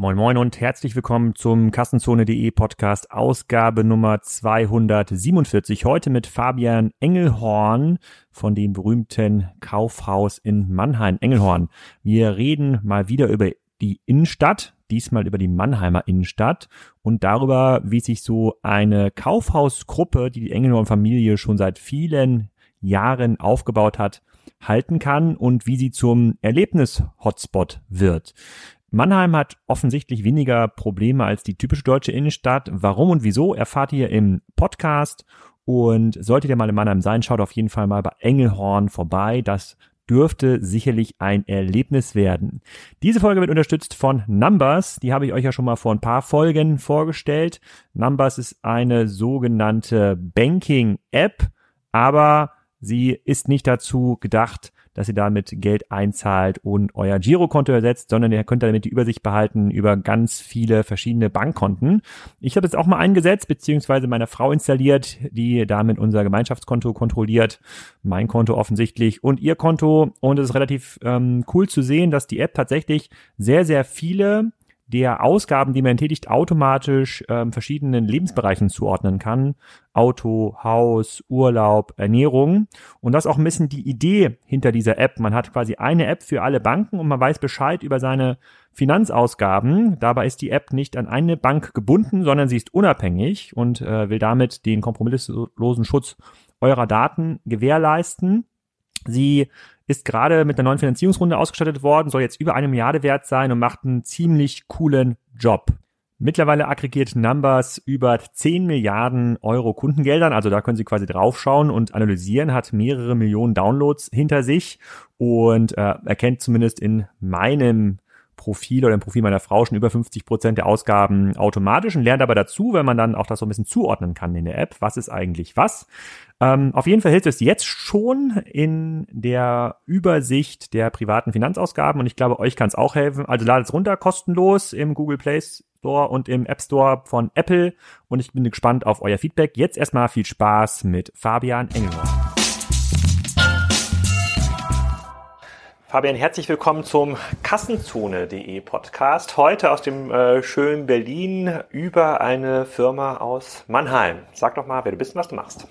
Moin Moin und herzlich willkommen zum Kassenzone.de Podcast Ausgabe Nummer 247. Heute mit Fabian Engelhorn von dem berühmten Kaufhaus in Mannheim. Engelhorn. Wir reden mal wieder über die Innenstadt, diesmal über die Mannheimer Innenstadt und darüber, wie sich so eine Kaufhausgruppe, die die Engelhorn-Familie schon seit vielen Jahren aufgebaut hat, halten kann und wie sie zum Erlebnis-Hotspot wird. Mannheim hat offensichtlich weniger Probleme als die typische deutsche Innenstadt. Warum und wieso erfahrt ihr im Podcast. Und solltet ihr mal in Mannheim sein, schaut auf jeden Fall mal bei Engelhorn vorbei. Das dürfte sicherlich ein Erlebnis werden. Diese Folge wird unterstützt von Numbers. Die habe ich euch ja schon mal vor ein paar Folgen vorgestellt. Numbers ist eine sogenannte Banking-App, aber sie ist nicht dazu gedacht, dass ihr damit Geld einzahlt und euer Girokonto ersetzt, sondern ihr könnt damit die Übersicht behalten über ganz viele verschiedene Bankkonten. Ich habe jetzt auch mal eingesetzt, beziehungsweise meine Frau installiert, die damit unser Gemeinschaftskonto kontrolliert, mein Konto offensichtlich und ihr Konto. Und es ist relativ ähm, cool zu sehen, dass die App tatsächlich sehr, sehr viele der Ausgaben, die man tätigt, automatisch ähm, verschiedenen Lebensbereichen zuordnen kann. Auto, Haus, Urlaub, Ernährung. Und das ist auch ein bisschen die Idee hinter dieser App. Man hat quasi eine App für alle Banken und man weiß Bescheid über seine Finanzausgaben. Dabei ist die App nicht an eine Bank gebunden, sondern sie ist unabhängig und äh, will damit den kompromisslosen Schutz eurer Daten gewährleisten. Sie ist gerade mit einer neuen Finanzierungsrunde ausgestattet worden, soll jetzt über eine Milliarde wert sein und macht einen ziemlich coolen Job. Mittlerweile aggregiert Numbers über 10 Milliarden Euro Kundengeldern, also da können Sie quasi draufschauen und analysieren, hat mehrere Millionen Downloads hinter sich und äh, erkennt zumindest in meinem Profil oder im Profil meiner Frau schon über 50 Prozent der Ausgaben automatisch und lernt aber dazu, wenn man dann auch das so ein bisschen zuordnen kann in der App, was ist eigentlich was. Ähm, auf jeden Fall hilft es jetzt schon in der Übersicht der privaten Finanzausgaben und ich glaube, euch kann es auch helfen. Also ladet es runter, kostenlos im Google Play Store und im App Store von Apple und ich bin gespannt auf euer Feedback. Jetzt erstmal viel Spaß mit Fabian Engelmann. Fabian, herzlich willkommen zum Kassenzone.de Podcast. Heute aus dem äh, schönen Berlin über eine Firma aus Mannheim. Sag doch mal, wer du bist und was du machst.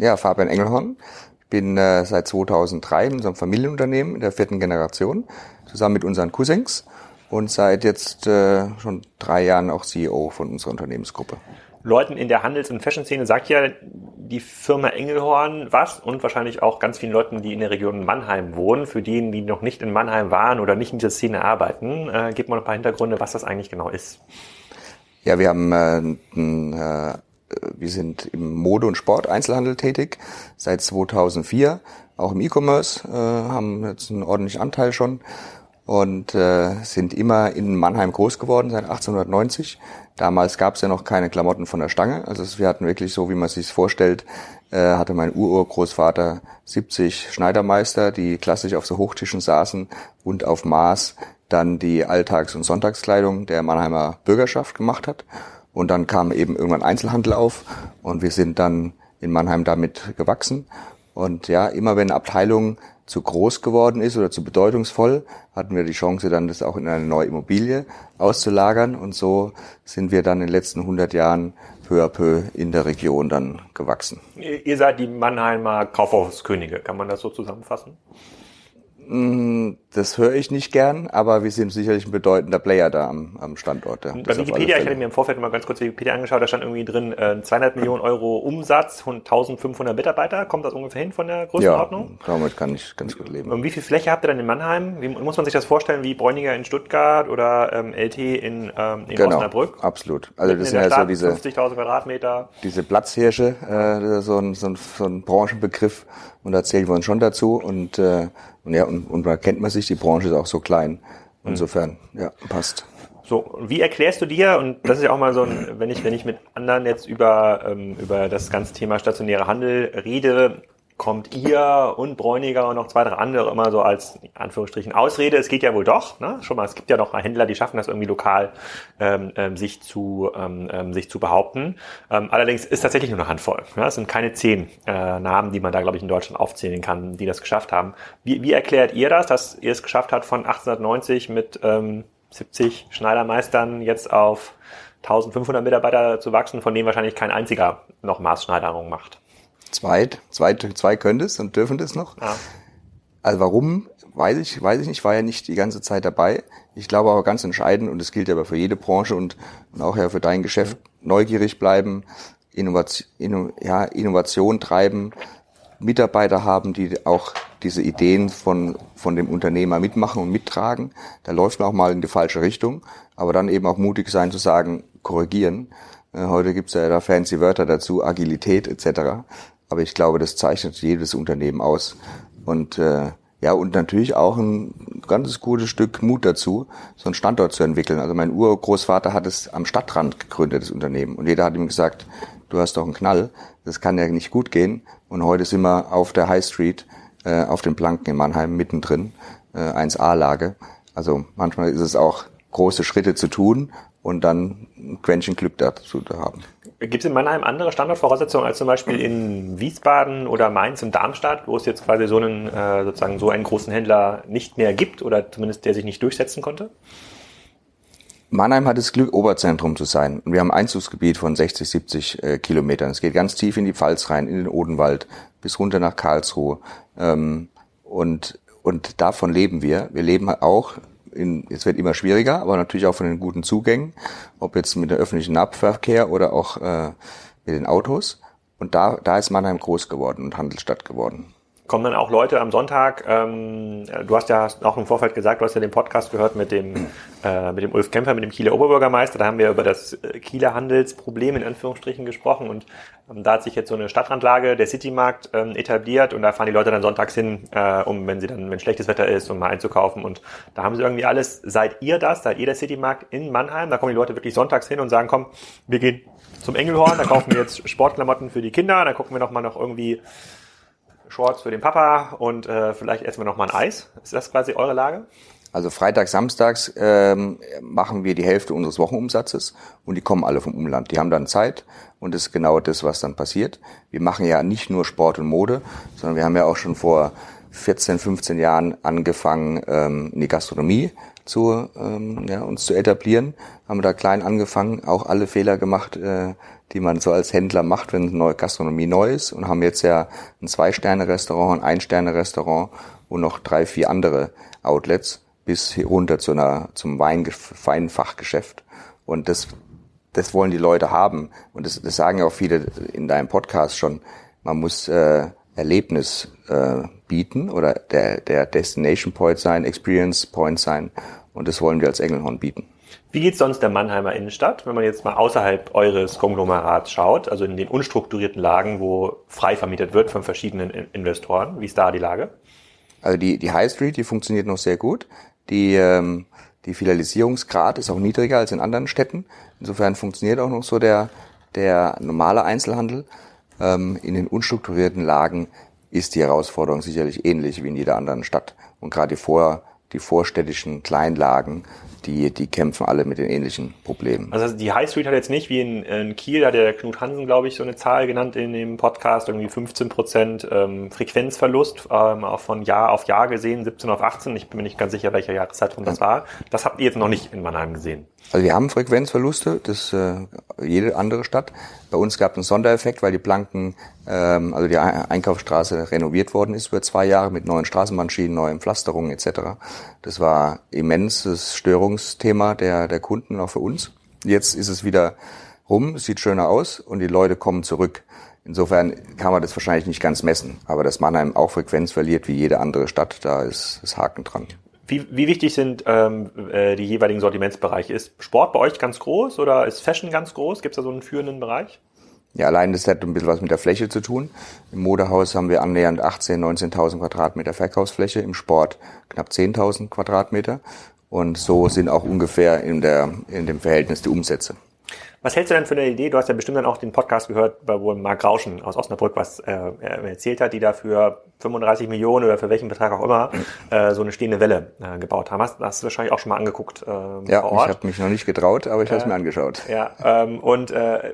Ja, Fabian Engelhorn. Ich bin äh, seit 2003 in unserem Familienunternehmen in der vierten Generation, zusammen mit unseren Cousins und seit jetzt äh, schon drei Jahren auch CEO von unserer Unternehmensgruppe. Leuten in der Handels- und Fashion-Szene sagt ja die Firma Engelhorn was und wahrscheinlich auch ganz vielen Leuten, die in der Region Mannheim wohnen. Für diejenigen, die noch nicht in Mannheim waren oder nicht in dieser Szene arbeiten, äh, gebt mal ein paar Hintergründe, was das eigentlich genau ist. Ja, wir haben äh, äh, wir sind im Mode- und Sport-Einzelhandel tätig seit 2004, auch im E-Commerce, äh, haben jetzt einen ordentlichen Anteil schon und äh, sind immer in Mannheim groß geworden seit 1890. Damals gab es ja noch keine Klamotten von der Stange, also wir hatten wirklich so, wie man sich vorstellt, äh, hatte mein Ururgroßvater 70 Schneidermeister, die klassisch auf so Hochtischen saßen und auf Maß dann die Alltags- und Sonntagskleidung der Mannheimer Bürgerschaft gemacht hat. Und dann kam eben irgendwann Einzelhandel auf und wir sind dann in Mannheim damit gewachsen. Und ja, immer wenn eine Abteilung zu groß geworden ist oder zu bedeutungsvoll, hatten wir die Chance dann, das auch in eine neue Immobilie auszulagern. Und so sind wir dann in den letzten 100 Jahren peu à peu in der Region dann gewachsen. Ihr seid die Mannheimer Kaufhauskönige, kann man das so zusammenfassen? Das höre ich nicht gern, aber wir sind sicherlich ein bedeutender Player da am, am Standort. Ja. Bei Wikipedia, ich hatte mir im Vorfeld mal ganz kurz Wikipedia angeschaut, da stand irgendwie drin äh, 200 Millionen Euro Umsatz, 1500 Mitarbeiter. Kommt das ungefähr hin von der Größenordnung? Ja, damit kann ich ganz gut leben. Und wie viel Fläche habt ihr dann in Mannheim? Wie muss man sich das vorstellen, wie Bräuniger in Stuttgart oder ähm, LT in, ähm, in genau, Osnabrück? absolut. Also das sind ja so diese 50.000 Quadratmeter. Diese Platzhirsche, äh, so, ein, so, ein, so ein Branchenbegriff und da zählen wir uns schon dazu und äh, und ja, und, und da kennt man sich, die Branche ist auch so klein. Insofern, ja, passt. So, wie erklärst du dir, und das ist ja auch mal so ein, wenn ich, wenn ich mit anderen jetzt über, ähm, über das ganze Thema stationäre Handel rede, kommt ihr und Bräuniger und noch zwei, drei andere immer so als in Anführungsstrichen Ausrede. Es geht ja wohl doch, ne? Schon mal, es gibt ja noch Händler, die schaffen das irgendwie lokal ähm, ähm, sich zu ähm, ähm, sich zu behaupten. Ähm, allerdings ist tatsächlich nur eine Handvoll. Ja? Es sind keine zehn äh, Namen, die man da glaube ich in Deutschland aufzählen kann, die das geschafft haben. Wie, wie erklärt ihr das, dass ihr es geschafft habt, von 1890 mit ähm, 70 Schneidermeistern jetzt auf 1500 Mitarbeiter zu wachsen, von denen wahrscheinlich kein einziger noch Maßschneiderung macht. Zwei, zwei, zwei können das und dürfen das noch. Ja. Also warum, weiß ich, weiß ich nicht, war ja nicht die ganze Zeit dabei. Ich glaube aber ganz entscheidend, und das gilt aber für jede Branche und, und auch ja für dein Geschäft, neugierig bleiben, Innovation, Inno, ja, Innovation treiben, Mitarbeiter haben, die auch diese Ideen von, von dem Unternehmer mitmachen und mittragen. Da läuft man auch mal in die falsche Richtung, aber dann eben auch mutig sein zu sagen, korrigieren. Äh, heute gibt's ja da fancy Wörter dazu, Agilität etc. Aber ich glaube, das zeichnet jedes Unternehmen aus. Und äh, ja, und natürlich auch ein ganzes gutes Stück Mut dazu, so einen Standort zu entwickeln. Also mein Urgroßvater hat es am Stadtrand gegründet, das Unternehmen. Und jeder hat ihm gesagt, du hast doch einen Knall, das kann ja nicht gut gehen. Und heute sind wir auf der High Street, äh, auf den Planken in Mannheim mittendrin, äh, 1A-Lage. Also manchmal ist es auch große Schritte zu tun und dann ein Quäntchen Glück dazu zu haben. Gibt es in Mannheim andere Standortvoraussetzungen als zum Beispiel in Wiesbaden oder Mainz und Darmstadt, wo es jetzt quasi so einen äh, sozusagen so einen großen Händler nicht mehr gibt oder zumindest der sich nicht durchsetzen konnte? Mannheim hat das Glück, Oberzentrum zu sein. Wir haben ein Einzugsgebiet von 60, 70 äh, Kilometern. Es geht ganz tief in die Pfalz rein, in den Odenwald, bis runter nach Karlsruhe. Ähm, und, und davon leben wir. Wir leben auch in, es wird immer schwieriger, aber natürlich auch von den guten Zugängen, ob jetzt mit dem öffentlichen Nahverkehr oder auch äh, mit den Autos. Und da, da ist Mannheim groß geworden und Handelsstadt geworden kommen dann auch Leute am Sonntag, ähm, du hast ja auch im Vorfeld gesagt, du hast ja den Podcast gehört mit dem, äh, mit dem Ulf Kämpfer, mit dem Kieler Oberbürgermeister, da haben wir über das äh, Kieler Handelsproblem in Anführungsstrichen gesprochen und ähm, da hat sich jetzt so eine Stadtrandlage, der Citymarkt ähm, etabliert und da fahren die Leute dann sonntags hin, äh, um, wenn sie dann, wenn schlechtes Wetter ist, um mal einzukaufen und da haben sie irgendwie alles, seid ihr das, seid ihr der Citymarkt in Mannheim, da kommen die Leute wirklich sonntags hin und sagen, komm, wir gehen zum Engelhorn, da kaufen wir jetzt Sportklamotten für die Kinder, da gucken wir noch mal noch irgendwie Shorts für den Papa und äh, vielleicht essen wir noch mal ein Eis. Ist das quasi eure Lage? Also freitags, samstags ähm, machen wir die Hälfte unseres Wochenumsatzes und die kommen alle vom Umland. Die haben dann Zeit und das ist genau das, was dann passiert. Wir machen ja nicht nur Sport und Mode, sondern wir haben ja auch schon vor 14, 15 Jahren angefangen, ähm, in die Gastronomie zu, ähm, ja, uns zu etablieren. Haben wir da klein angefangen, auch alle Fehler gemacht, äh, die man so als Händler macht, wenn eine neue Gastronomie neu ist und haben jetzt ja ein Zwei-Sterne-Restaurant, ein Ein-Sterne-Restaurant und noch drei, vier andere Outlets bis runter zu einer, zum Wein, Feinfachgeschäft. Und das, das wollen die Leute haben. Und das, das sagen ja auch viele in deinem Podcast schon. Man muss äh, Erlebnis äh, bieten oder der, der Destination Point sein, Experience Point sein. Und das wollen wir als Engelhorn bieten. Wie geht's sonst der Mannheimer Innenstadt, wenn man jetzt mal außerhalb eures Konglomerats schaut, also in den unstrukturierten Lagen, wo frei vermietet wird von verschiedenen Investoren? Wie ist da die Lage? Also die, die High Street, die funktioniert noch sehr gut. Die, ähm, die Filialisierungsgrad ist auch niedriger als in anderen Städten. Insofern funktioniert auch noch so der, der normale Einzelhandel. Ähm, in den unstrukturierten Lagen ist die Herausforderung sicherlich ähnlich wie in jeder anderen Stadt. Und gerade die, vor, die vorstädtischen Kleinlagen die, die kämpfen alle mit den ähnlichen Problemen. Also die High Street hat jetzt nicht wie in, in Kiel, da hat der Knut Hansen, glaube ich, so eine Zahl genannt in dem Podcast, irgendwie 15 Prozent ähm, Frequenzverlust, ähm, auch von Jahr auf Jahr gesehen, 17 auf 18. Ich bin mir nicht ganz sicher, welcher Jahreszeitraum das war. Das habt ihr jetzt noch nicht in Mannheim gesehen. Also wir haben Frequenzverluste, das äh, jede andere Stadt. Bei uns gab es einen Sondereffekt, weil die Planken, ähm, also die Einkaufsstraße renoviert worden ist über zwei Jahre mit neuen Straßenbahnschienen, neuen Pflasterungen etc. Das war immenses Störungsthema der, der Kunden, auch für uns. Jetzt ist es wieder rum, sieht schöner aus und die Leute kommen zurück. Insofern kann man das wahrscheinlich nicht ganz messen, aber dass Mannheim auch Frequenz verliert wie jede andere Stadt, da ist das Haken dran. Wie, wie wichtig sind ähm, äh, die jeweiligen Sortimentsbereiche? Ist Sport bei euch ganz groß oder ist Fashion ganz groß? Gibt es da so einen führenden Bereich? Ja, allein das hat ein bisschen was mit der Fläche zu tun. Im Modehaus haben wir annähernd 18.000, 19.000 Quadratmeter Verkaufsfläche, im Sport knapp 10.000 Quadratmeter. Und so sind auch ungefähr in, der, in dem Verhältnis die Umsätze. Was hältst du denn für eine Idee? Du hast ja bestimmt dann auch den Podcast gehört, wo Marc Rauschen aus Osnabrück was äh, erzählt hat, die dafür 35 Millionen oder für welchen Betrag auch immer äh, so eine stehende Welle äh, gebaut haben. Hast, hast du wahrscheinlich auch schon mal angeguckt ähm, ja, vor Ort. ich habe mich noch nicht getraut, aber ich habe es mir angeschaut. Ja, ähm, und äh,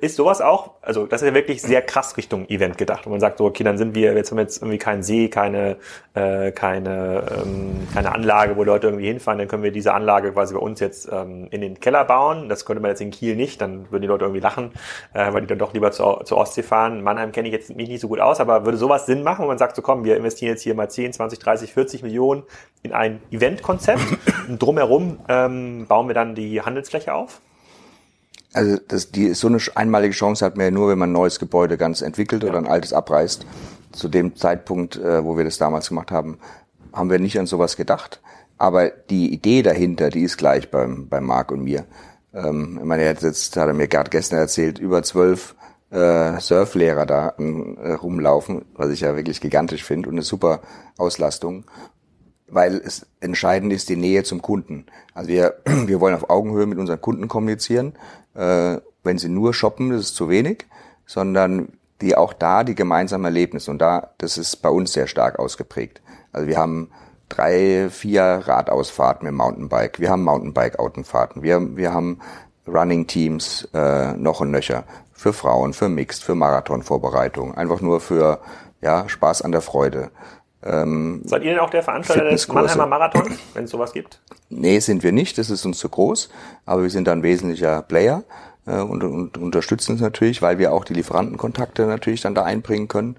ist sowas auch, also das ist ja wirklich sehr krass Richtung Event gedacht, wo man sagt, so, okay, dann sind wir, jetzt haben wir jetzt irgendwie keinen See, keine, äh, keine, ähm, keine Anlage, wo Leute irgendwie hinfahren, dann können wir diese Anlage quasi bei uns jetzt ähm, in den Keller bauen. Das könnte man jetzt in Kiel nicht, dann würden die Leute irgendwie lachen, äh, weil die dann doch lieber zur, zur Ostsee fahren. Mannheim kenne ich jetzt mich nicht so gut aus, aber würde sowas Sinn machen, wo man sagt, so komm, wir investieren jetzt hier mal 10, 20, 30, 40 Millionen in ein Eventkonzept und drumherum ähm, bauen wir dann die Handelsfläche auf? Also das, die, so eine einmalige Chance hat man ja nur, wenn man ein neues Gebäude ganz entwickelt ja. oder ein altes abreißt. Zu dem Zeitpunkt, äh, wo wir das damals gemacht haben, haben wir nicht an sowas gedacht. Aber die Idee dahinter, die ist gleich beim, beim Marc und mir. Ähm, ich meine, er hat jetzt, hat er mir gerade gestern erzählt, über zwölf äh, Surflehrer da äh, rumlaufen, was ich ja wirklich gigantisch finde und eine super Auslastung, weil es entscheidend ist die Nähe zum Kunden. Also wir, wir wollen auf Augenhöhe mit unseren Kunden kommunizieren. Äh, wenn sie nur shoppen, das ist zu wenig, sondern die auch da die gemeinsamen Erlebnisse und da, das ist bei uns sehr stark ausgeprägt. Also wir haben drei, vier Radausfahrten mit Mountainbike. Wir haben Mountainbike-Autofahrten. Wir, wir haben Running-Teams äh, noch und nöcher. Für Frauen, für Mixed, für Marathonvorbereitung. Einfach nur für ja, Spaß an der Freude. Ähm, Seid ihr denn auch der Veranstalter des Mannheimer Marathons, wenn es sowas gibt? Nee, sind wir nicht. Das ist uns zu groß. Aber wir sind da ein wesentlicher Player äh, und, und unterstützen es natürlich, weil wir auch die Lieferantenkontakte natürlich dann da einbringen können.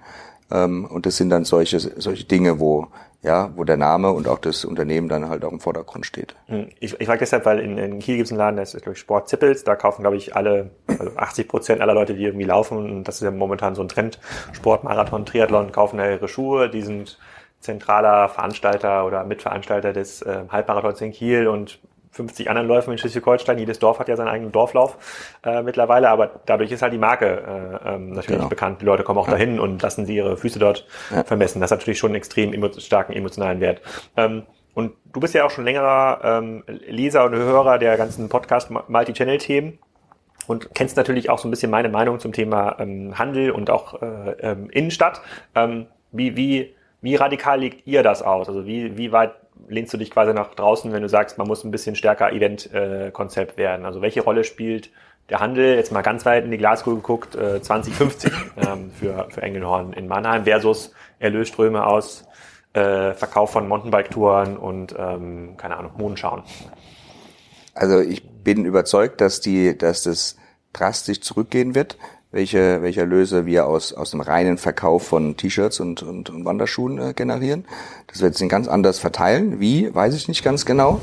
Ähm, und das sind dann solche, solche Dinge, wo ja, wo der Name und auch das Unternehmen dann halt auch im Vordergrund steht. Hm. Ich, ich frage deshalb, weil in, in Kiel gibt es einen Laden, der ist, glaube ich, Sport Zippels, da kaufen, glaube ich, alle, also 80 Prozent aller Leute, die irgendwie laufen, und das ist ja momentan so ein Trend, Sport, Marathon, Triathlon, kaufen da ihre Schuhe, die sind zentraler Veranstalter oder Mitveranstalter des äh, Halbmarathons in Kiel und 50 anderen Läufen in Schleswig-Holstein. Jedes Dorf hat ja seinen eigenen Dorflauf äh, mittlerweile, aber dadurch ist halt die Marke äh, ähm, natürlich genau. bekannt. Die Leute kommen auch ja. dahin und lassen sie ihre Füße dort ja. vermessen. Das hat natürlich schon einen extrem emo starken emotionalen Wert. Ähm, und du bist ja auch schon längerer ähm, Leser und Hörer der ganzen Podcast Multi-Channel-Themen und kennst natürlich auch so ein bisschen meine Meinung zum Thema ähm, Handel und auch äh, ähm, Innenstadt. Ähm, wie, wie, wie radikal legt ihr das aus? Also wie, wie weit lehnst du dich quasi nach draußen, wenn du sagst, man muss ein bisschen stärker Event-Konzept werden? Also welche Rolle spielt der Handel, jetzt mal ganz weit in die Glaskugel geguckt, äh, 2050 ähm, für, für Engelhorn in Mannheim versus Erlösströme aus äh, Verkauf von Mountainbike-Touren und, ähm, keine Ahnung, Mondenschauen? Also ich bin überzeugt, dass die, dass das drastisch zurückgehen wird welche, welche Erlöse wir aus, aus dem reinen Verkauf von T-Shirts und, und, und Wanderschuhen äh, generieren. Das wird sich ganz anders verteilen. Wie, weiß ich nicht ganz genau.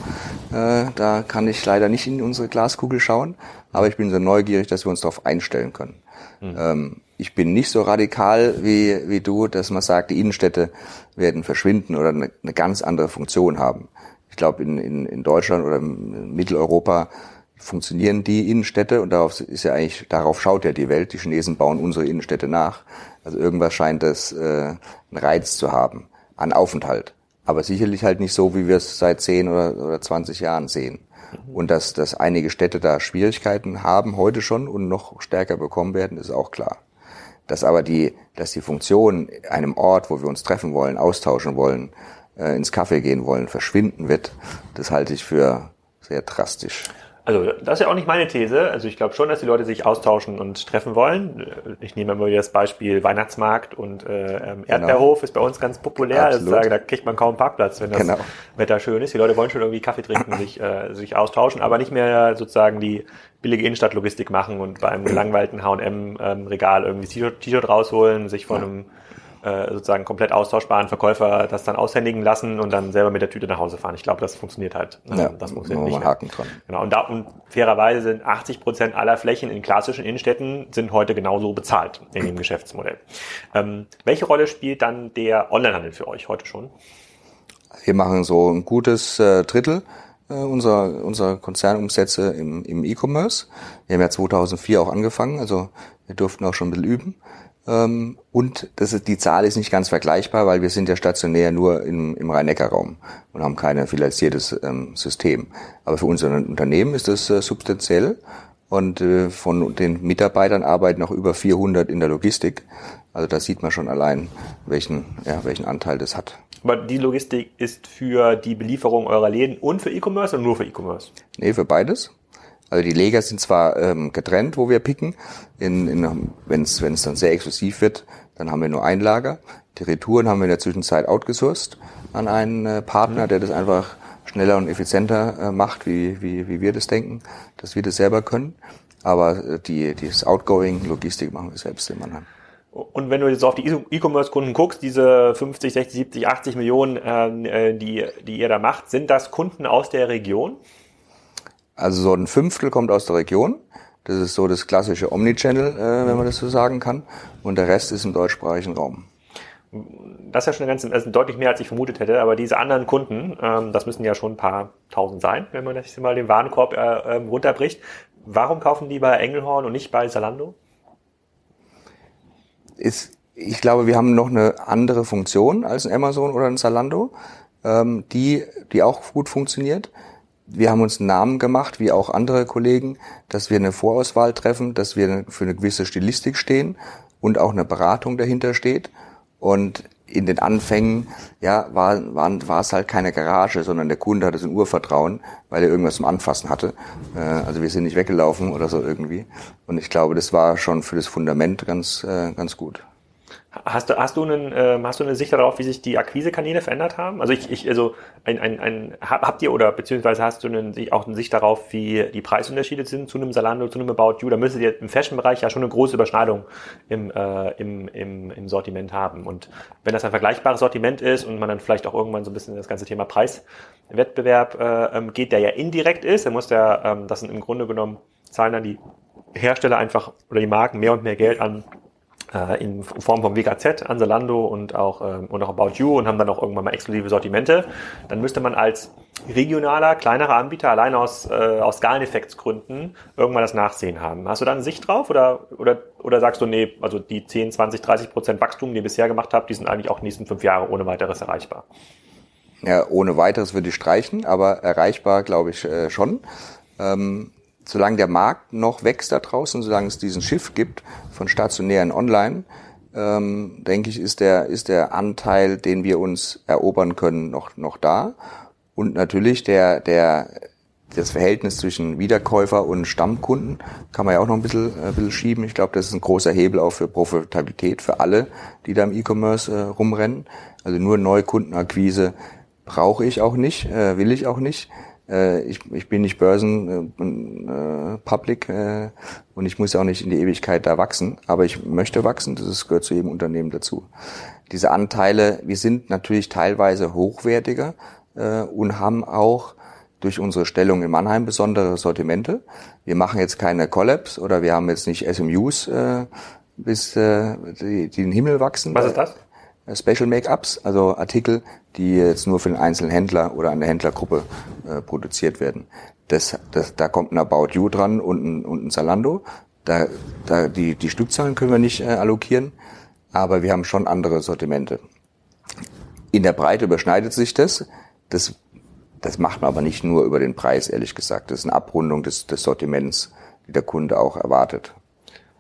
Äh, da kann ich leider nicht in unsere Glaskugel schauen, aber ich bin so neugierig, dass wir uns darauf einstellen können. Mhm. Ähm, ich bin nicht so radikal wie, wie du, dass man sagt, die Innenstädte werden verschwinden oder eine, eine ganz andere Funktion haben. Ich glaube, in, in, in Deutschland oder in Mitteleuropa funktionieren die Innenstädte und darauf ist ja eigentlich, darauf schaut ja die Welt. Die Chinesen bauen unsere Innenstädte nach. Also irgendwas scheint das äh, einen Reiz zu haben an Aufenthalt. Aber sicherlich halt nicht so, wie wir es seit 10 oder, oder 20 Jahren sehen. Und dass, dass einige Städte da Schwierigkeiten haben heute schon und noch stärker bekommen werden, ist auch klar. Dass aber die, dass die Funktion einem Ort, wo wir uns treffen wollen, austauschen wollen, äh, ins Café gehen wollen, verschwinden wird, das halte ich für sehr drastisch. Also das ist ja auch nicht meine These. Also ich glaube schon, dass die Leute sich austauschen und treffen wollen. Ich nehme immer wieder das Beispiel Weihnachtsmarkt und äh, ähm, genau. Erdbeerhof genau. ist bei uns ganz populär. Das sage, da kriegt man kaum Parkplatz, wenn das genau. Wetter schön ist. Die Leute wollen schon irgendwie Kaffee trinken, sich, äh, sich austauschen, aber nicht mehr sozusagen die billige Innenstadtlogistik machen und bei einem gelangweilten H&M-Regal irgendwie T-Shirt rausholen, sich von einem äh, sozusagen komplett austauschbaren Verkäufer das dann aushändigen lassen und dann selber mit der Tüte nach Hause fahren. Ich glaube, das funktioniert halt. Ähm, ja, das funktioniert nicht. Haken dran. Genau. Und da und fairerweise sind 80 Prozent aller Flächen in klassischen Innenstädten sind heute genauso bezahlt in dem Geschäftsmodell. Ähm, welche Rolle spielt dann der Onlinehandel für euch heute schon? Wir machen so ein gutes äh, Drittel äh, unserer, unserer Konzernumsätze im, im E-Commerce. Wir haben ja 2004 auch angefangen, also wir durften auch schon ein bisschen üben. Ähm, und das ist, die Zahl ist nicht ganz vergleichbar, weil wir sind ja stationär nur im, im Rhein-Neckar-Raum und haben kein finanziertes ähm, System. Aber für unser Unternehmen ist das äh, substanziell Und äh, von den Mitarbeitern arbeiten noch über 400 in der Logistik. Also da sieht man schon allein, welchen, ja, welchen Anteil das hat. Aber die Logistik ist für die Belieferung eurer Läden und für E-Commerce oder nur für E-Commerce? Nee, für beides. Also die Lager sind zwar ähm, getrennt, wo wir picken. In, in, Wenn es dann sehr exklusiv wird, dann haben wir nur ein Lager. Die Retouren haben wir in der Zwischenzeit outgesourced an einen äh, Partner, der das einfach schneller und effizienter äh, macht, wie, wie, wie wir das denken, dass wir das selber können. Aber äh, die, das Outgoing Logistik machen wir selbst in Mannheim. Und wenn du jetzt auf die E-Commerce-Kunden guckst, diese 50, 60, 70, 80 Millionen, ähm, äh, die, die ihr da macht, sind das Kunden aus der Region? Also so ein Fünftel kommt aus der Region. Das ist so das klassische Omnichannel, äh, wenn man das so sagen kann. Und der Rest ist im deutschsprachigen Raum. Das ist ja schon eine ganze, also deutlich mehr, als ich vermutet hätte. Aber diese anderen Kunden, ähm, das müssen ja schon ein paar tausend sein, wenn man das mal den Warenkorb äh, ähm, runterbricht. Warum kaufen die bei Engelhorn und nicht bei Zalando? ist, ich glaube, wir haben noch eine andere Funktion als ein Amazon oder ein Zalando, ähm, die, die auch gut funktioniert. Wir haben uns einen Namen gemacht, wie auch andere Kollegen, dass wir eine Vorauswahl treffen, dass wir für eine gewisse Stilistik stehen und auch eine Beratung dahinter steht. Und in den Anfängen, ja, war, war, war es halt keine Garage, sondern der Kunde hatte so ein Urvertrauen, weil er irgendwas zum Anfassen hatte. Äh, also wir sind nicht weggelaufen oder so irgendwie. Und ich glaube, das war schon für das Fundament ganz, äh, ganz gut. Hast du, hast du, einen, ähm, hast du eine Sicht darauf, wie sich die Akquisekanäle verändert haben? Also ich, ich also ein, ein, ein, habt ihr oder beziehungsweise hast du einen, auch eine Sicht darauf, wie die Preisunterschiede sind zu einem Salando, zu einem About You? Da müsstet ihr im Fashion-Bereich ja schon eine große Überschneidung im, äh, im, im, im Sortiment haben. Und wenn das ein vergleichbares Sortiment ist und man dann vielleicht auch irgendwann so ein bisschen das ganze Thema Preiswettbewerb äh, ähm, geht, der ja indirekt ist, dann muss der, ähm, das sind im Grunde genommen zahlen dann die Hersteller einfach oder die Marken mehr und mehr Geld an äh, in Form von WKZ an und auch, ähm, und auch About You und haben dann auch irgendwann mal exklusive Sortimente, dann müsste man als regionaler, kleinerer Anbieter allein aus, äh, aus Skaleneffektsgründen irgendwann das Nachsehen haben. Hast du da eine Sicht drauf oder, oder, oder sagst du, nee, also die 10, 20, 30 Prozent Wachstum, die ihr bisher gemacht habt, die sind eigentlich auch die nächsten fünf Jahre ohne weiteres erreichbar? Ja, ohne weiteres würde ich streichen, aber erreichbar glaube ich äh, schon. Ähm, solange der Markt noch wächst da draußen, solange es diesen Shift gibt von stationären online, ähm, denke ich, ist der, ist der Anteil, den wir uns erobern können, noch, noch da. Und natürlich der, der, das Verhältnis zwischen Wiederkäufer und Stammkunden kann man ja auch noch ein bisschen, äh, ein bisschen schieben. Ich glaube, das ist ein großer Hebel auch für Profitabilität für alle, die da im E-Commerce äh, rumrennen. Also nur Neukundenakquise brauche ich auch nicht, äh, will ich auch nicht. Äh, ich, ich bin nicht Börsen äh, äh, Public äh, und ich muss auch nicht in die Ewigkeit da wachsen, aber ich möchte wachsen, das ist, gehört zu jedem Unternehmen dazu. Diese Anteile, wir sind natürlich teilweise hochwertiger äh, und haben auch durch unsere Stellung in Mannheim besondere Sortimente. Wir machen jetzt keine Collabs oder wir haben jetzt nicht SMUs äh, bis äh, die, die den Himmel wachsen. Was ist das? Special Make-ups, also Artikel, die jetzt nur für den einzelnen Händler oder eine Händlergruppe äh, produziert werden. Das, das, da kommt ein About You dran und ein, und ein Zalando. Da, da, die, die Stückzahlen können wir nicht äh, allokieren, aber wir haben schon andere Sortimente. In der Breite überschneidet sich das. Das, das macht man aber nicht nur über den Preis, ehrlich gesagt. Das ist eine Abrundung des, des Sortiments, die der Kunde auch erwartet.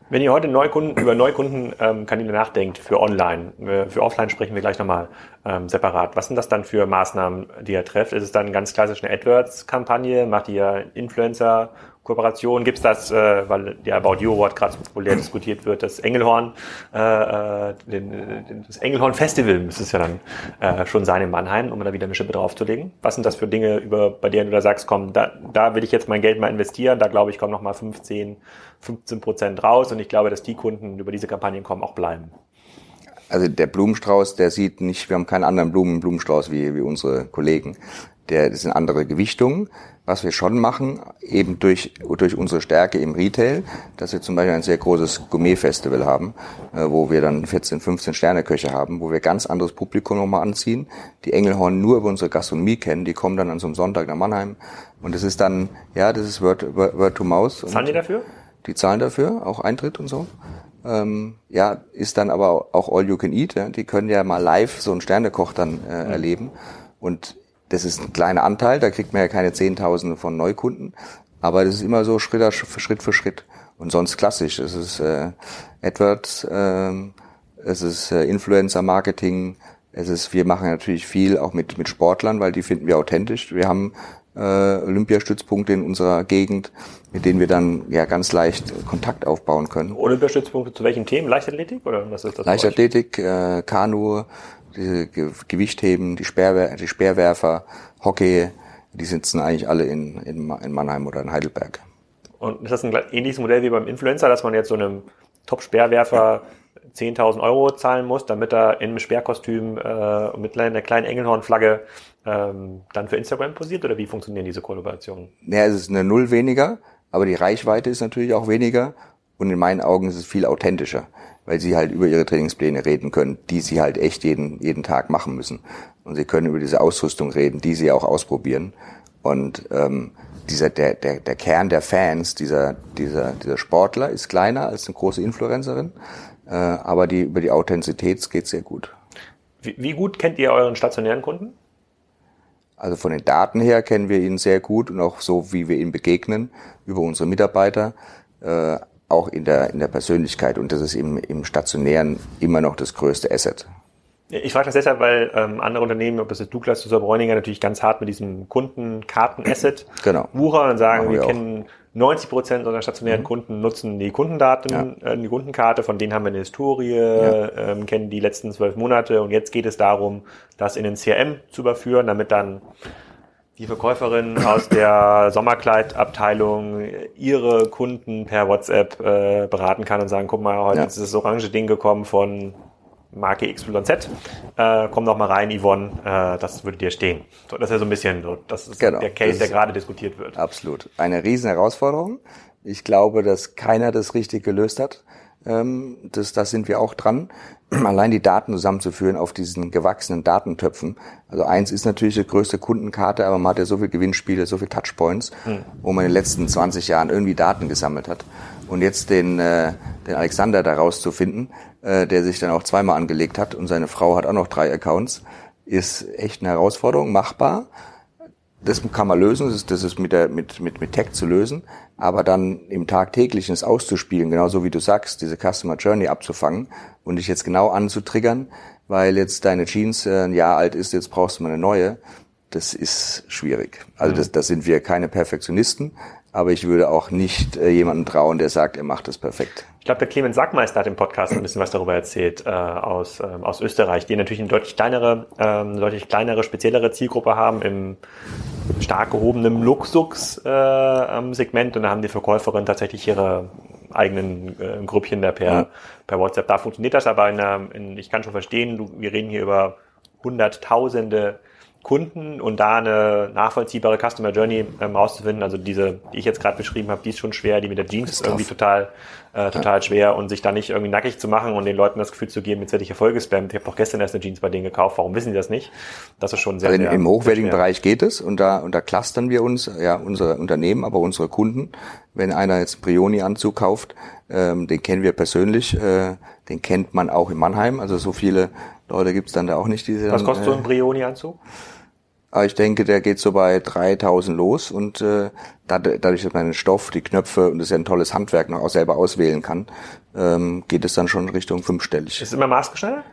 Wenn ihr heute Neukunden, über Neukundenkanäle ähm, nachdenkt für Online, äh, für Offline sprechen wir gleich nochmal ähm, separat. Was sind das dann für Maßnahmen, die ihr trefft? Ist es dann ganz klassisch eine AdWords-Kampagne? Macht ihr Influencer? Kooperation gibt es das, äh, weil der About You Award gerade so populär diskutiert wird, das Engelhorn, äh, äh den, das Engelhorn Festival müsste es ja dann äh, schon sein in Mannheim, um da wieder eine Schippe draufzulegen. Was sind das für Dinge, über, bei denen du da sagst, komm, da, da will ich jetzt mein Geld mal investieren, da glaube ich, kommen nochmal 15, 15 Prozent raus und ich glaube, dass die Kunden, über diese Kampagnen kommen, auch bleiben. Also der Blumenstrauß, der sieht nicht, wir haben keinen anderen Blumen, Blumenstrauß wie, wie unsere Kollegen. Der, das sind andere Gewichtungen. Was wir schon machen, eben durch, durch unsere Stärke im Retail, dass wir zum Beispiel ein sehr großes Gourmet-Festival haben, äh, wo wir dann 14, 15 Sterneköche haben, wo wir ganz anderes Publikum nochmal anziehen, die Engelhorn nur über unsere Gastronomie kennen, die kommen dann an so einem Sonntag nach Mannheim und das ist dann, ja, das ist Word, Word, Word to Mouse. Zahlen die dafür? Die zahlen dafür, auch Eintritt und so. Ähm, ja, ist dann aber auch All You Can Eat. Ja. Die können ja mal live so einen Sternekoch dann äh, mhm. erleben. Und das ist ein kleiner Anteil, da kriegt man ja keine Zehntausende von Neukunden. Aber das ist immer so Schritt für Schritt für Schritt. Und sonst klassisch. Es ist äh, AdWords, äh, es ist äh, Influencer-Marketing, es ist, wir machen natürlich viel auch mit, mit Sportlern, weil die finden wir authentisch. Wir haben äh, Olympiastützpunkte in unserer Gegend, mit denen wir dann ja ganz leicht Kontakt aufbauen können. Olympiastützpunkte zu welchen Themen? Leichtathletik oder was ist das? Leichtathletik, äh, Kanu, diese Ge Gewichtheben, die, Speerwer die Speerwerfer, Hockey, die sitzen eigentlich alle in, in, in Mannheim oder in Heidelberg. Und ist das ein ähnliches Modell wie beim Influencer, dass man jetzt so einem Top-Speerwerfer 10.000 Euro zahlen muss, damit er in einem Sperrkostüm äh, mit einer kleinen Engelhornflagge ähm, dann für Instagram posiert? Oder wie funktionieren diese Kollaborationen? Ja, es ist eine Null weniger, aber die Reichweite ist natürlich auch weniger. Und in meinen Augen ist es viel authentischer, weil sie halt über ihre Trainingspläne reden können, die sie halt echt jeden, jeden Tag machen müssen. Und sie können über diese Ausrüstung reden, die sie auch ausprobieren. Und ähm, dieser, der, der, der Kern der Fans, dieser, dieser, dieser Sportler ist kleiner als eine große Influencerin, äh, aber die, über die Authentizität geht sehr gut. Wie, wie gut kennt ihr euren stationären Kunden? Also von den Daten her kennen wir ihn sehr gut und auch so, wie wir ihn begegnen, über unsere Mitarbeiter, äh, auch in der, in der Persönlichkeit. Und das ist im, im Stationären immer noch das größte Asset. Ich frage das deshalb, weil ähm, andere Unternehmen, ob das jetzt Douglas oder Bräuninger, natürlich ganz hart mit diesem Kundenkarten-Asset genau. wuchern und sagen, wir, wir kennen 90 Prozent unserer stationären mhm. Kunden nutzen die Kundendaten, ja. äh, die Kundenkarte, von denen haben wir eine Historie, ja. ähm, kennen die letzten zwölf Monate und jetzt geht es darum, das in den CRM zu überführen, damit dann die Verkäuferin aus der Sommerkleidabteilung ihre Kunden per WhatsApp äh, beraten kann und sagen, guck mal, heute ja. ist das orange Ding gekommen von Marke XYZ. Äh, komm doch mal rein, Yvonne, äh, das würde dir stehen. So, das ist ja so ein bisschen so, das ist genau, der Case, der gerade diskutiert wird. Absolut. Eine riesen Herausforderung. Ich glaube, dass keiner das richtig gelöst hat. Ähm, das, das sind wir auch dran. Allein die Daten zusammenzuführen auf diesen gewachsenen Datentöpfen. Also eins ist natürlich die größte Kundenkarte, aber man hat ja so viele Gewinnspiele, so viele Touchpoints, hm. wo man in den letzten 20 Jahren irgendwie Daten gesammelt hat. Und jetzt den, äh, den Alexander da rauszufinden, äh, der sich dann auch zweimal angelegt hat und seine Frau hat auch noch drei Accounts, ist echt eine Herausforderung, machbar. Das kann man lösen, das ist, das ist mit, der, mit, mit, mit Tech zu lösen, aber dann im Tagtäglichen es auszuspielen, genauso wie du sagst, diese Customer Journey abzufangen und dich jetzt genau anzutriggern, weil jetzt deine Jeans äh, ein Jahr alt ist, jetzt brauchst du mal eine neue, das ist schwierig. Also mhm. das, das sind wir keine Perfektionisten, aber ich würde auch nicht äh, jemanden trauen, der sagt, er macht das perfekt. Ich glaube, der Clemens Sackmeister hat im Podcast ein bisschen was darüber erzählt äh, aus, ähm, aus Österreich, die natürlich eine deutlich kleinere, ähm, deutlich kleinere, speziellere Zielgruppe haben im stark gehobenen Luxus-Segment äh, und da haben die Verkäuferinnen tatsächlich ihre eigenen äh, Grüppchen da per, ja. per WhatsApp. Da funktioniert das, aber in, in, ich kann schon verstehen, du, wir reden hier über Hunderttausende Kunden und da eine nachvollziehbare Customer Journey ähm, rauszufinden, also diese, die ich jetzt gerade beschrieben habe, die ist schon schwer, die mit der Jeans ist, ist irgendwie total, äh, total ja. schwer und sich da nicht irgendwie nackig zu machen und den Leuten das Gefühl zu geben, jetzt werde ich Erfolge spammt. Ich habe doch gestern erst eine Jeans bei denen gekauft, warum wissen die das nicht? Das ist schon sehr, also sehr Im hochwertigen Bereich geht es und da, und da clustern wir uns, ja, unsere Unternehmen, aber unsere Kunden. Wenn einer jetzt einen Brioni-Anzug kauft, ähm, den kennen wir persönlich, äh, den kennt man auch in Mannheim, also so viele Leute gibt's dann da auch nicht. Diese Was kostet äh, so ein Brioni-Anzug? Aber ich denke, der geht so bei 3000 los und äh, dadurch, dass man den Stoff, die Knöpfe und das ist ja ein tolles Handwerk noch auch selber auswählen kann, ähm, geht es dann schon Richtung fünfstellig. Ist es immer maßgeschneidert?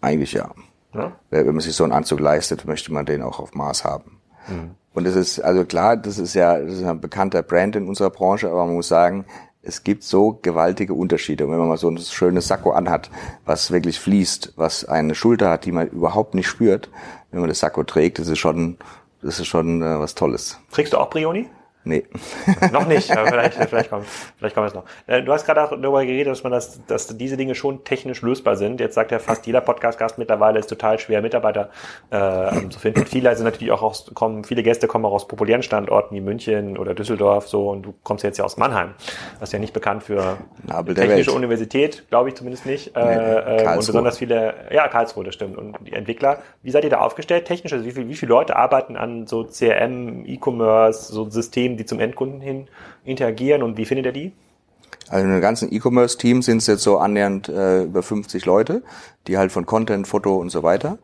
Eigentlich ja. ja. Wenn man sich so einen Anzug leistet, möchte man den auch auf Maß haben. Mhm. Und es ist, also klar, das ist ja das ist ein bekannter Brand in unserer Branche, aber man muss sagen, es gibt so gewaltige Unterschiede. Und wenn man mal so ein schönes Sakko anhat, was wirklich fließt, was eine Schulter hat, die man überhaupt nicht spürt, wenn man das Sakko trägt, das ist schon, das ist schon äh, was Tolles. Trägst du auch Brioni? Nee. noch nicht, aber vielleicht, vielleicht kommt, vielleicht kommt es noch. Äh, du hast gerade auch darüber geredet, dass man das, dass diese Dinge schon technisch lösbar sind. Jetzt sagt ja fast jeder Podcast-Gast mittlerweile, ist total schwer, Mitarbeiter äh, zu finden. viele sind natürlich auch aus, kommen, viele Gäste kommen auch aus populären Standorten wie München oder Düsseldorf, so, und du kommst jetzt ja aus Mannheim. Das ist ja nicht bekannt für Nabel technische Universität, glaube ich zumindest nicht. Äh, nee, äh, und besonders viele, ja, Karlsruhe, das stimmt. Und die Entwickler, wie seid ihr da aufgestellt technisch? Also wie, viel, wie viele Leute arbeiten an so CRM, E-Commerce, so Systemen, die zum Endkunden hin interagieren und wie findet ihr die? Also in dem ganzen E-Commerce-Team sind es jetzt so annähernd äh, über 50 Leute, die halt von Content, Foto und so weiter.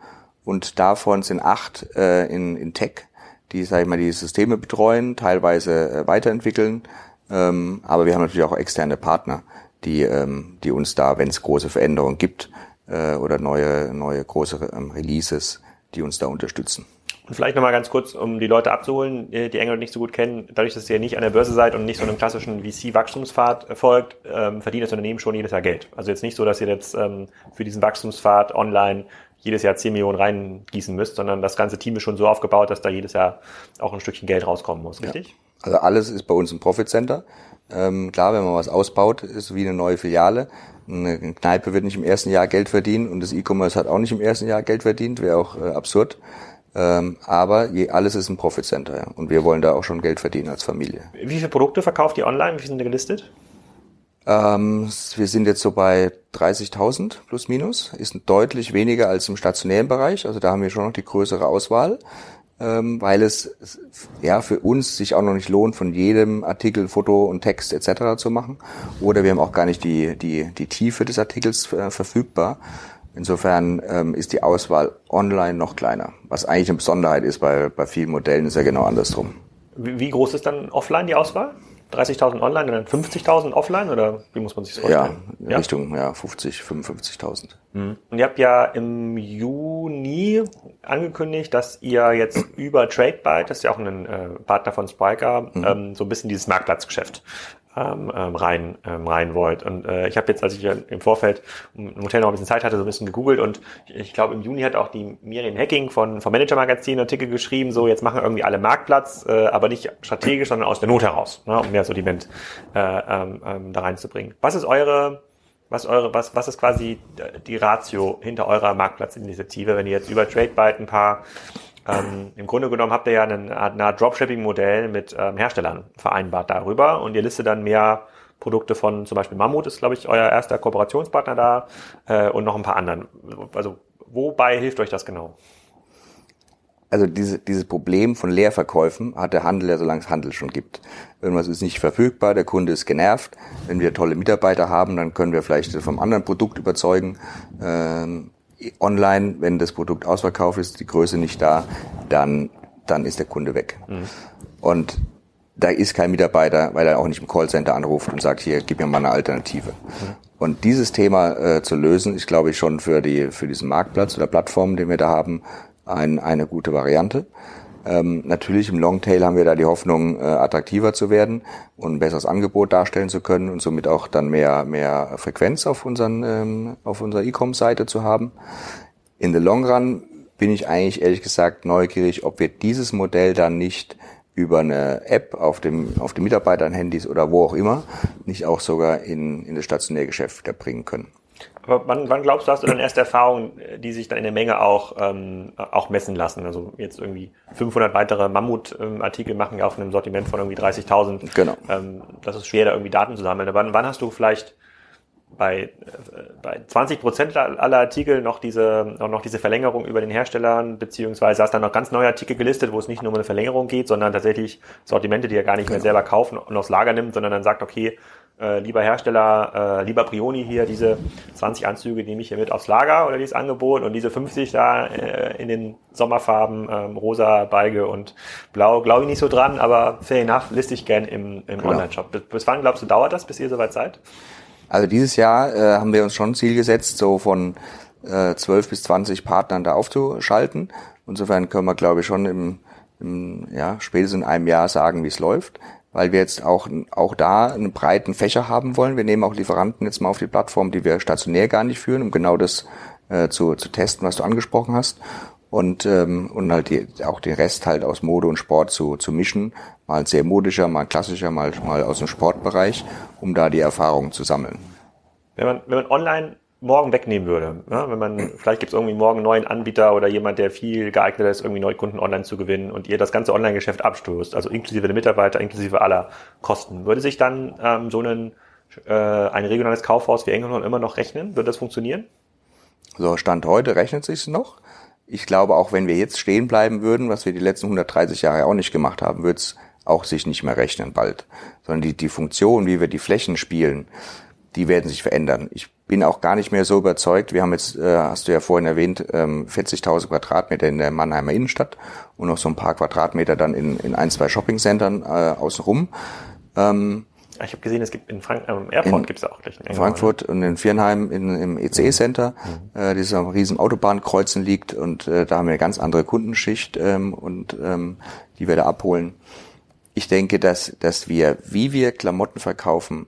Und davon sind acht äh, in, in Tech, die, sag ich mal, die Systeme betreuen, teilweise äh, weiterentwickeln. Ähm, aber wir haben natürlich auch externe Partner, die, ähm, die uns da, wenn es große Veränderungen gibt äh, oder neue, neue große ähm, Releases, die uns da unterstützen. Und vielleicht nochmal ganz kurz, um die Leute abzuholen, die England nicht so gut kennen, dadurch, dass ihr nicht an der Börse seid und nicht so einem klassischen VC-Wachstumspfad folgt, ähm, verdient das Unternehmen schon jedes Jahr Geld. Also jetzt nicht so, dass ihr jetzt ähm, für diesen Wachstumspfad online jedes Jahr 10 Millionen reingießen müsst, sondern das ganze Team ist schon so aufgebaut, dass da jedes Jahr auch ein Stückchen Geld rauskommen muss, richtig? Ja. Also alles ist bei uns ein Profit Center. Ähm, klar, wenn man was ausbaut, ist wie eine neue Filiale. Eine Kneipe wird nicht im ersten Jahr Geld verdienen und das E-Commerce hat auch nicht im ersten Jahr Geld verdient, wäre auch äh, absurd. Ähm, aber je, alles ist ein Profit Center ja. und wir wollen da auch schon Geld verdienen als Familie. Wie viele Produkte verkauft ihr online? Wie sind die gelistet? Ähm, wir sind jetzt so bei 30.000 plus minus, ist deutlich weniger als im stationären Bereich. Also da haben wir schon noch die größere Auswahl, ähm, weil es ja für uns sich auch noch nicht lohnt, von jedem Artikel Foto und Text etc. zu machen. Oder wir haben auch gar nicht die die die Tiefe des Artikels äh, verfügbar. Insofern ähm, ist die Auswahl online noch kleiner, was eigentlich eine Besonderheit ist, weil bei vielen Modellen ist ja genau andersrum. Wie groß ist dann offline die Auswahl? 30.000 online und dann 50.000 offline oder wie muss man sich das vorstellen? Ja, ja? Richtung ja, 50, 55.000. Mhm. Und ihr habt ja im Juni angekündigt, dass ihr jetzt über TradeByte, das ist ja auch ein äh, Partner von Spiker, mhm. ähm, so ein bisschen dieses Marktplatzgeschäft ähm, ähm, rein, ähm, rein wollt. Und äh, ich habe jetzt, als ich im Vorfeld im Hotel noch ein bisschen Zeit hatte, so ein bisschen gegoogelt und ich, ich glaube, im Juni hat auch die Miriam Hacking von, vom Manager Magazin Artikel geschrieben, so jetzt machen irgendwie alle Marktplatz, äh, aber nicht strategisch, sondern aus der Not heraus, ne, um mehr Sortiment äh, ähm, ähm, da reinzubringen. Was ist eure was eure, was, was ist quasi die Ratio hinter eurer Marktplatzinitiative, wenn ihr jetzt über TradeByte ein paar ähm, Im Grunde genommen habt ihr ja eine Art, Art Dropshipping-Modell mit ähm, Herstellern vereinbart darüber und ihr listet dann mehr Produkte von zum Beispiel Mammut ist, glaube ich, euer erster Kooperationspartner da äh, und noch ein paar anderen. Also wobei hilft euch das genau? Also diese, dieses Problem von Leerverkäufen hat der Handel ja, solange es Handel schon gibt. Irgendwas ist nicht verfügbar, der Kunde ist genervt. Wenn wir tolle Mitarbeiter haben, dann können wir vielleicht vom anderen Produkt überzeugen. Ähm, online, wenn das Produkt ausverkauft ist, die Größe nicht da, dann, dann ist der Kunde weg. Mhm. Und da ist kein Mitarbeiter, weil er auch nicht im Callcenter anruft und sagt, hier, gib mir mal eine Alternative. Mhm. Und dieses Thema äh, zu lösen, ist, glaube ich, schon für, die, für diesen Marktplatz oder Plattform, den wir da haben, ein, eine gute Variante. Ähm, natürlich im Longtail haben wir da die Hoffnung, äh, attraktiver zu werden und ein besseres Angebot darstellen zu können und somit auch dann mehr, mehr Frequenz auf, unseren, ähm, auf unserer E-Com-Seite zu haben. In the long run bin ich eigentlich ehrlich gesagt neugierig, ob wir dieses Modell dann nicht über eine App auf dem, auf den Mitarbeitern-Handys oder wo auch immer nicht auch sogar in, in das stationäre Geschäft wieder bringen können. Aber wann, wann glaubst du, hast du dann erste Erfahrungen, die sich dann in der Menge auch, ähm, auch messen lassen? Also jetzt irgendwie 500 weitere Mammut-Artikel machen ja auf einem Sortiment von irgendwie 30.000. Genau. Ähm, das ist schwer, da irgendwie Daten zu sammeln. Aber wann, wann hast du vielleicht bei, äh, bei 20 Prozent aller Artikel noch diese, noch diese Verlängerung über den Herstellern, beziehungsweise hast dann noch ganz neue Artikel gelistet, wo es nicht nur um eine Verlängerung geht, sondern tatsächlich Sortimente, die er gar nicht genau. mehr selber kaufen und aufs Lager nimmt, sondern dann sagt, okay, äh, lieber Hersteller, äh, lieber Prioni hier, diese 20 Anzüge nehme ich hier mit aufs Lager oder dieses Angebot und diese 50 da äh, in den Sommerfarben ähm, rosa, beige und blau, glaube ich nicht so dran, aber fair enough, liste ich gern im, im genau. Online-Shop. Bis, bis wann glaubst du, dauert das, bis ihr soweit seid? Also dieses Jahr äh, haben wir uns schon Ziel gesetzt, so von äh, 12 bis 20 Partnern da aufzuschalten. Insofern können wir, glaube ich, schon im, im ja, spätestens in einem Jahr sagen, wie es läuft weil wir jetzt auch, auch da einen breiten Fächer haben wollen. Wir nehmen auch Lieferanten jetzt mal auf die Plattform, die wir stationär gar nicht führen, um genau das äh, zu, zu testen, was du angesprochen hast. Und, ähm, und halt die, auch den Rest halt aus Mode und Sport zu, zu mischen. Mal sehr modischer, mal klassischer, mal, mal aus dem Sportbereich, um da die Erfahrungen zu sammeln. Wenn man, wenn man online morgen wegnehmen würde. Ne? Wenn man, vielleicht gibt es irgendwie morgen einen neuen Anbieter oder jemand, der viel geeigneter ist, irgendwie neue Kunden online zu gewinnen und ihr das ganze Online-Geschäft abstoßt, also inklusive der Mitarbeiter, inklusive aller Kosten. Würde sich dann ähm, so ein, äh, ein regionales Kaufhaus wie Engelhorn immer noch rechnen? Würde das funktionieren? So, Stand heute rechnet sich noch. Ich glaube, auch wenn wir jetzt stehen bleiben würden, was wir die letzten 130 Jahre auch nicht gemacht haben, würde es auch sich nicht mehr rechnen bald. Sondern die, die Funktion, wie wir die Flächen spielen, die werden sich verändern. Ich bin auch gar nicht mehr so überzeugt. Wir haben jetzt, äh, hast du ja vorhin erwähnt, ähm, 40.000 Quadratmeter in der Mannheimer Innenstadt und noch so ein paar Quadratmeter dann in, in ein, zwei Shoppingcentern äh, außenrum. Ähm, ich habe gesehen, es gibt in Frank ähm, Airport gibt es auch gleich. In Frankfurt und in Viernheim in, im EC-Center, mhm. äh, dieses am riesen Autobahnkreuzen liegt und äh, da haben wir eine ganz andere Kundenschicht ähm, und ähm, die wir da abholen. Ich denke, dass, dass wir, wie wir Klamotten verkaufen,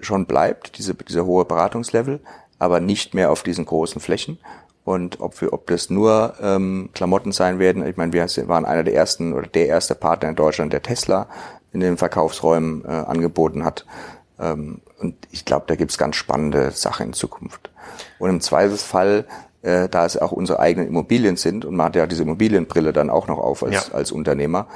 schon bleibt, diese, dieser hohe Beratungslevel, aber nicht mehr auf diesen großen Flächen. Und ob wir, ob das nur ähm, Klamotten sein werden, ich meine, wir waren einer der ersten oder der erste Partner in Deutschland, der Tesla in den Verkaufsräumen äh, angeboten hat. Ähm, und ich glaube, da gibt's ganz spannende Sachen in Zukunft. Und im Zweifelsfall, äh, da es auch unsere eigenen Immobilien sind und man hat ja diese Immobilienbrille dann auch noch auf als, ja. als Unternehmer,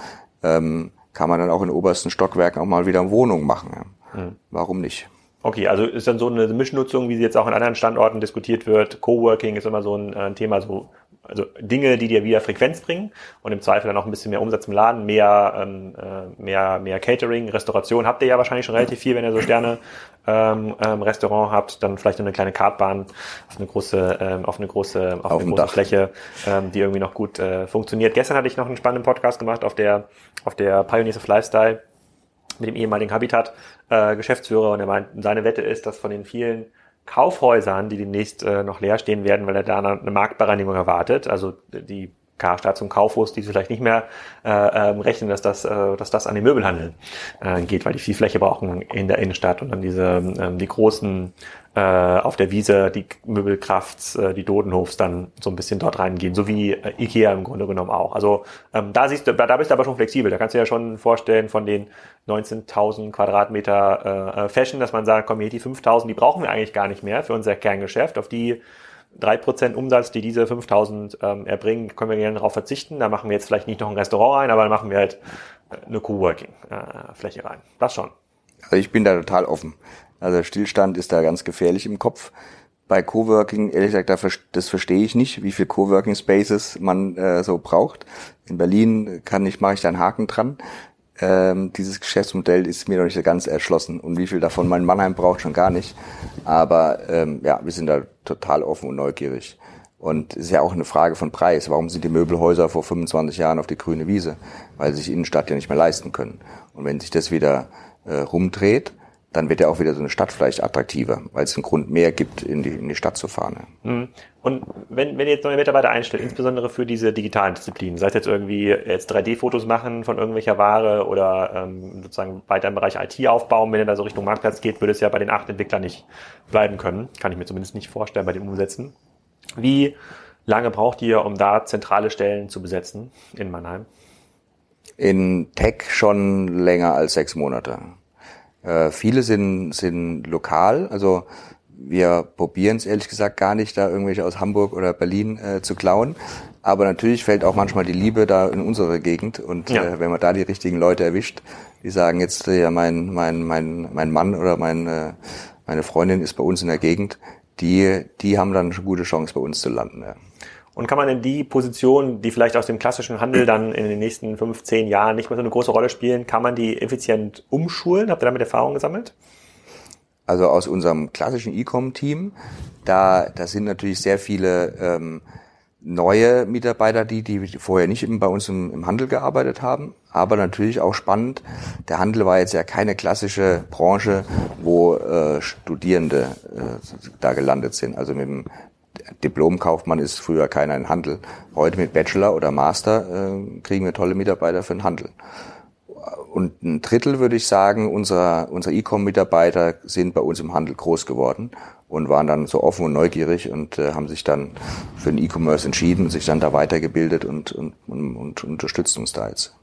ähm, kann man dann auch in obersten Stockwerken auch mal wieder Wohnungen machen. Ja. Mhm. Warum nicht? Okay, also ist dann so eine Mischnutzung, wie sie jetzt auch in anderen Standorten diskutiert wird. Coworking ist immer so ein, ein Thema, so also Dinge, die dir wieder Frequenz bringen und im Zweifel dann auch ein bisschen mehr Umsatz im Laden, mehr, ähm, äh, mehr, mehr Catering, Restauration habt ihr ja wahrscheinlich schon relativ viel, wenn ihr so Sterne ähm, ähm, Restaurant habt, dann vielleicht eine kleine Kartbahn auf eine große, ähm, auf eine große, auf, auf eine große Dach. Fläche, ähm, die irgendwie noch gut äh, funktioniert. Gestern hatte ich noch einen spannenden Podcast gemacht auf der, auf der Pioneers of Lifestyle mit dem ehemaligen Habitat äh, Geschäftsführer und er meint, seine Wette ist, dass von den vielen Kaufhäusern, die demnächst äh, noch leer stehen werden, weil er da eine Marktbereinigung erwartet. Also die Karstadt zum Kaufhaus, die vielleicht nicht mehr äh, ähm, rechnen, dass das, äh, dass das an den Möbelhandel äh, geht, weil die viel Fläche brauchen in der Innenstadt und dann diese ähm, die großen äh, auf der Wiese, die Möbelkrafts, äh, die Dodenhofs dann so ein bisschen dort reingehen, so wie äh, Ikea im Grunde genommen auch. Also ähm, da siehst du, da bist du aber schon flexibel. Da kannst du ja schon vorstellen von den 19.000 Quadratmeter äh, äh, Fashion, dass man sagt, komm, hier die 5.000, die brauchen wir eigentlich gar nicht mehr für unser Kerngeschäft. Auf die drei Prozent Umsatz, die diese 5000 ähm, erbringen, können wir gerne darauf verzichten. Da machen wir jetzt vielleicht nicht noch ein Restaurant rein, aber dann machen wir halt äh, eine Coworking-Fläche äh, rein. Das schon. Also ich bin da total offen. Also Stillstand ist da ganz gefährlich im Kopf. Bei Coworking, ehrlich gesagt, das verstehe ich nicht, wie viel Coworking Spaces man äh, so braucht. In Berlin kann ich, mache ich da einen Haken dran ähm, dieses Geschäftsmodell ist mir noch nicht ganz erschlossen. Und wie viel davon mein Mannheim braucht, schon gar nicht. Aber ähm, ja, wir sind da total offen und neugierig. Und es ist ja auch eine Frage von Preis. Warum sind die Möbelhäuser vor 25 Jahren auf die grüne Wiese? Weil sie sich Innenstadt ja nicht mehr leisten können. Und wenn sich das wieder äh, rumdreht, dann wird ja auch wieder so eine Stadt vielleicht attraktiver, weil es einen Grund mehr gibt, in die, in die Stadt zu fahren. Mhm. Und wenn, wenn ihr jetzt neue Mitarbeiter einstellt, insbesondere für diese digitalen Disziplinen, sei es jetzt irgendwie jetzt 3D-Fotos machen von irgendwelcher Ware oder ähm, sozusagen weiter im Bereich IT aufbauen, wenn ihr da so Richtung Marktplatz geht, würde es ja bei den acht Entwicklern nicht bleiben können. Kann ich mir zumindest nicht vorstellen bei den Umsätzen. Wie lange braucht ihr, um da zentrale Stellen zu besetzen in Mannheim? In Tech schon länger als sechs Monate. Äh, viele sind, sind lokal, also wir probieren es ehrlich gesagt gar nicht, da irgendwelche aus Hamburg oder Berlin äh, zu klauen. Aber natürlich fällt auch manchmal die Liebe da in unsere Gegend. Und ja. äh, wenn man da die richtigen Leute erwischt, die sagen jetzt, ja, mein, mein, mein, mein Mann oder mein, äh, meine Freundin ist bei uns in der Gegend, die, die haben dann eine gute Chance, bei uns zu landen. Ja. Und kann man in die Position, die vielleicht aus dem klassischen Handel dann in den nächsten fünf, zehn Jahren nicht mehr so eine große Rolle spielen, kann man die effizient umschulen? Habt ihr damit Erfahrung gesammelt? Also aus unserem klassischen E-Com-Team, da, da sind natürlich sehr viele ähm, neue Mitarbeiter, die, die vorher nicht bei uns im, im, Handel gearbeitet haben. Aber natürlich auch spannend, der Handel war jetzt ja keine klassische Branche, wo äh, Studierende äh, da gelandet sind. Also mit dem Diplomkaufmann ist früher keiner im Handel. Heute mit Bachelor oder Master äh, kriegen wir tolle Mitarbeiter für den Handel. Und ein Drittel, würde ich sagen, unserer, unserer E-Com-Mitarbeiter sind bei uns im Handel groß geworden und waren dann so offen und neugierig und äh, haben sich dann für den E-Commerce entschieden und sich dann da weitergebildet und, und, und, und unterstützt uns da jetzt.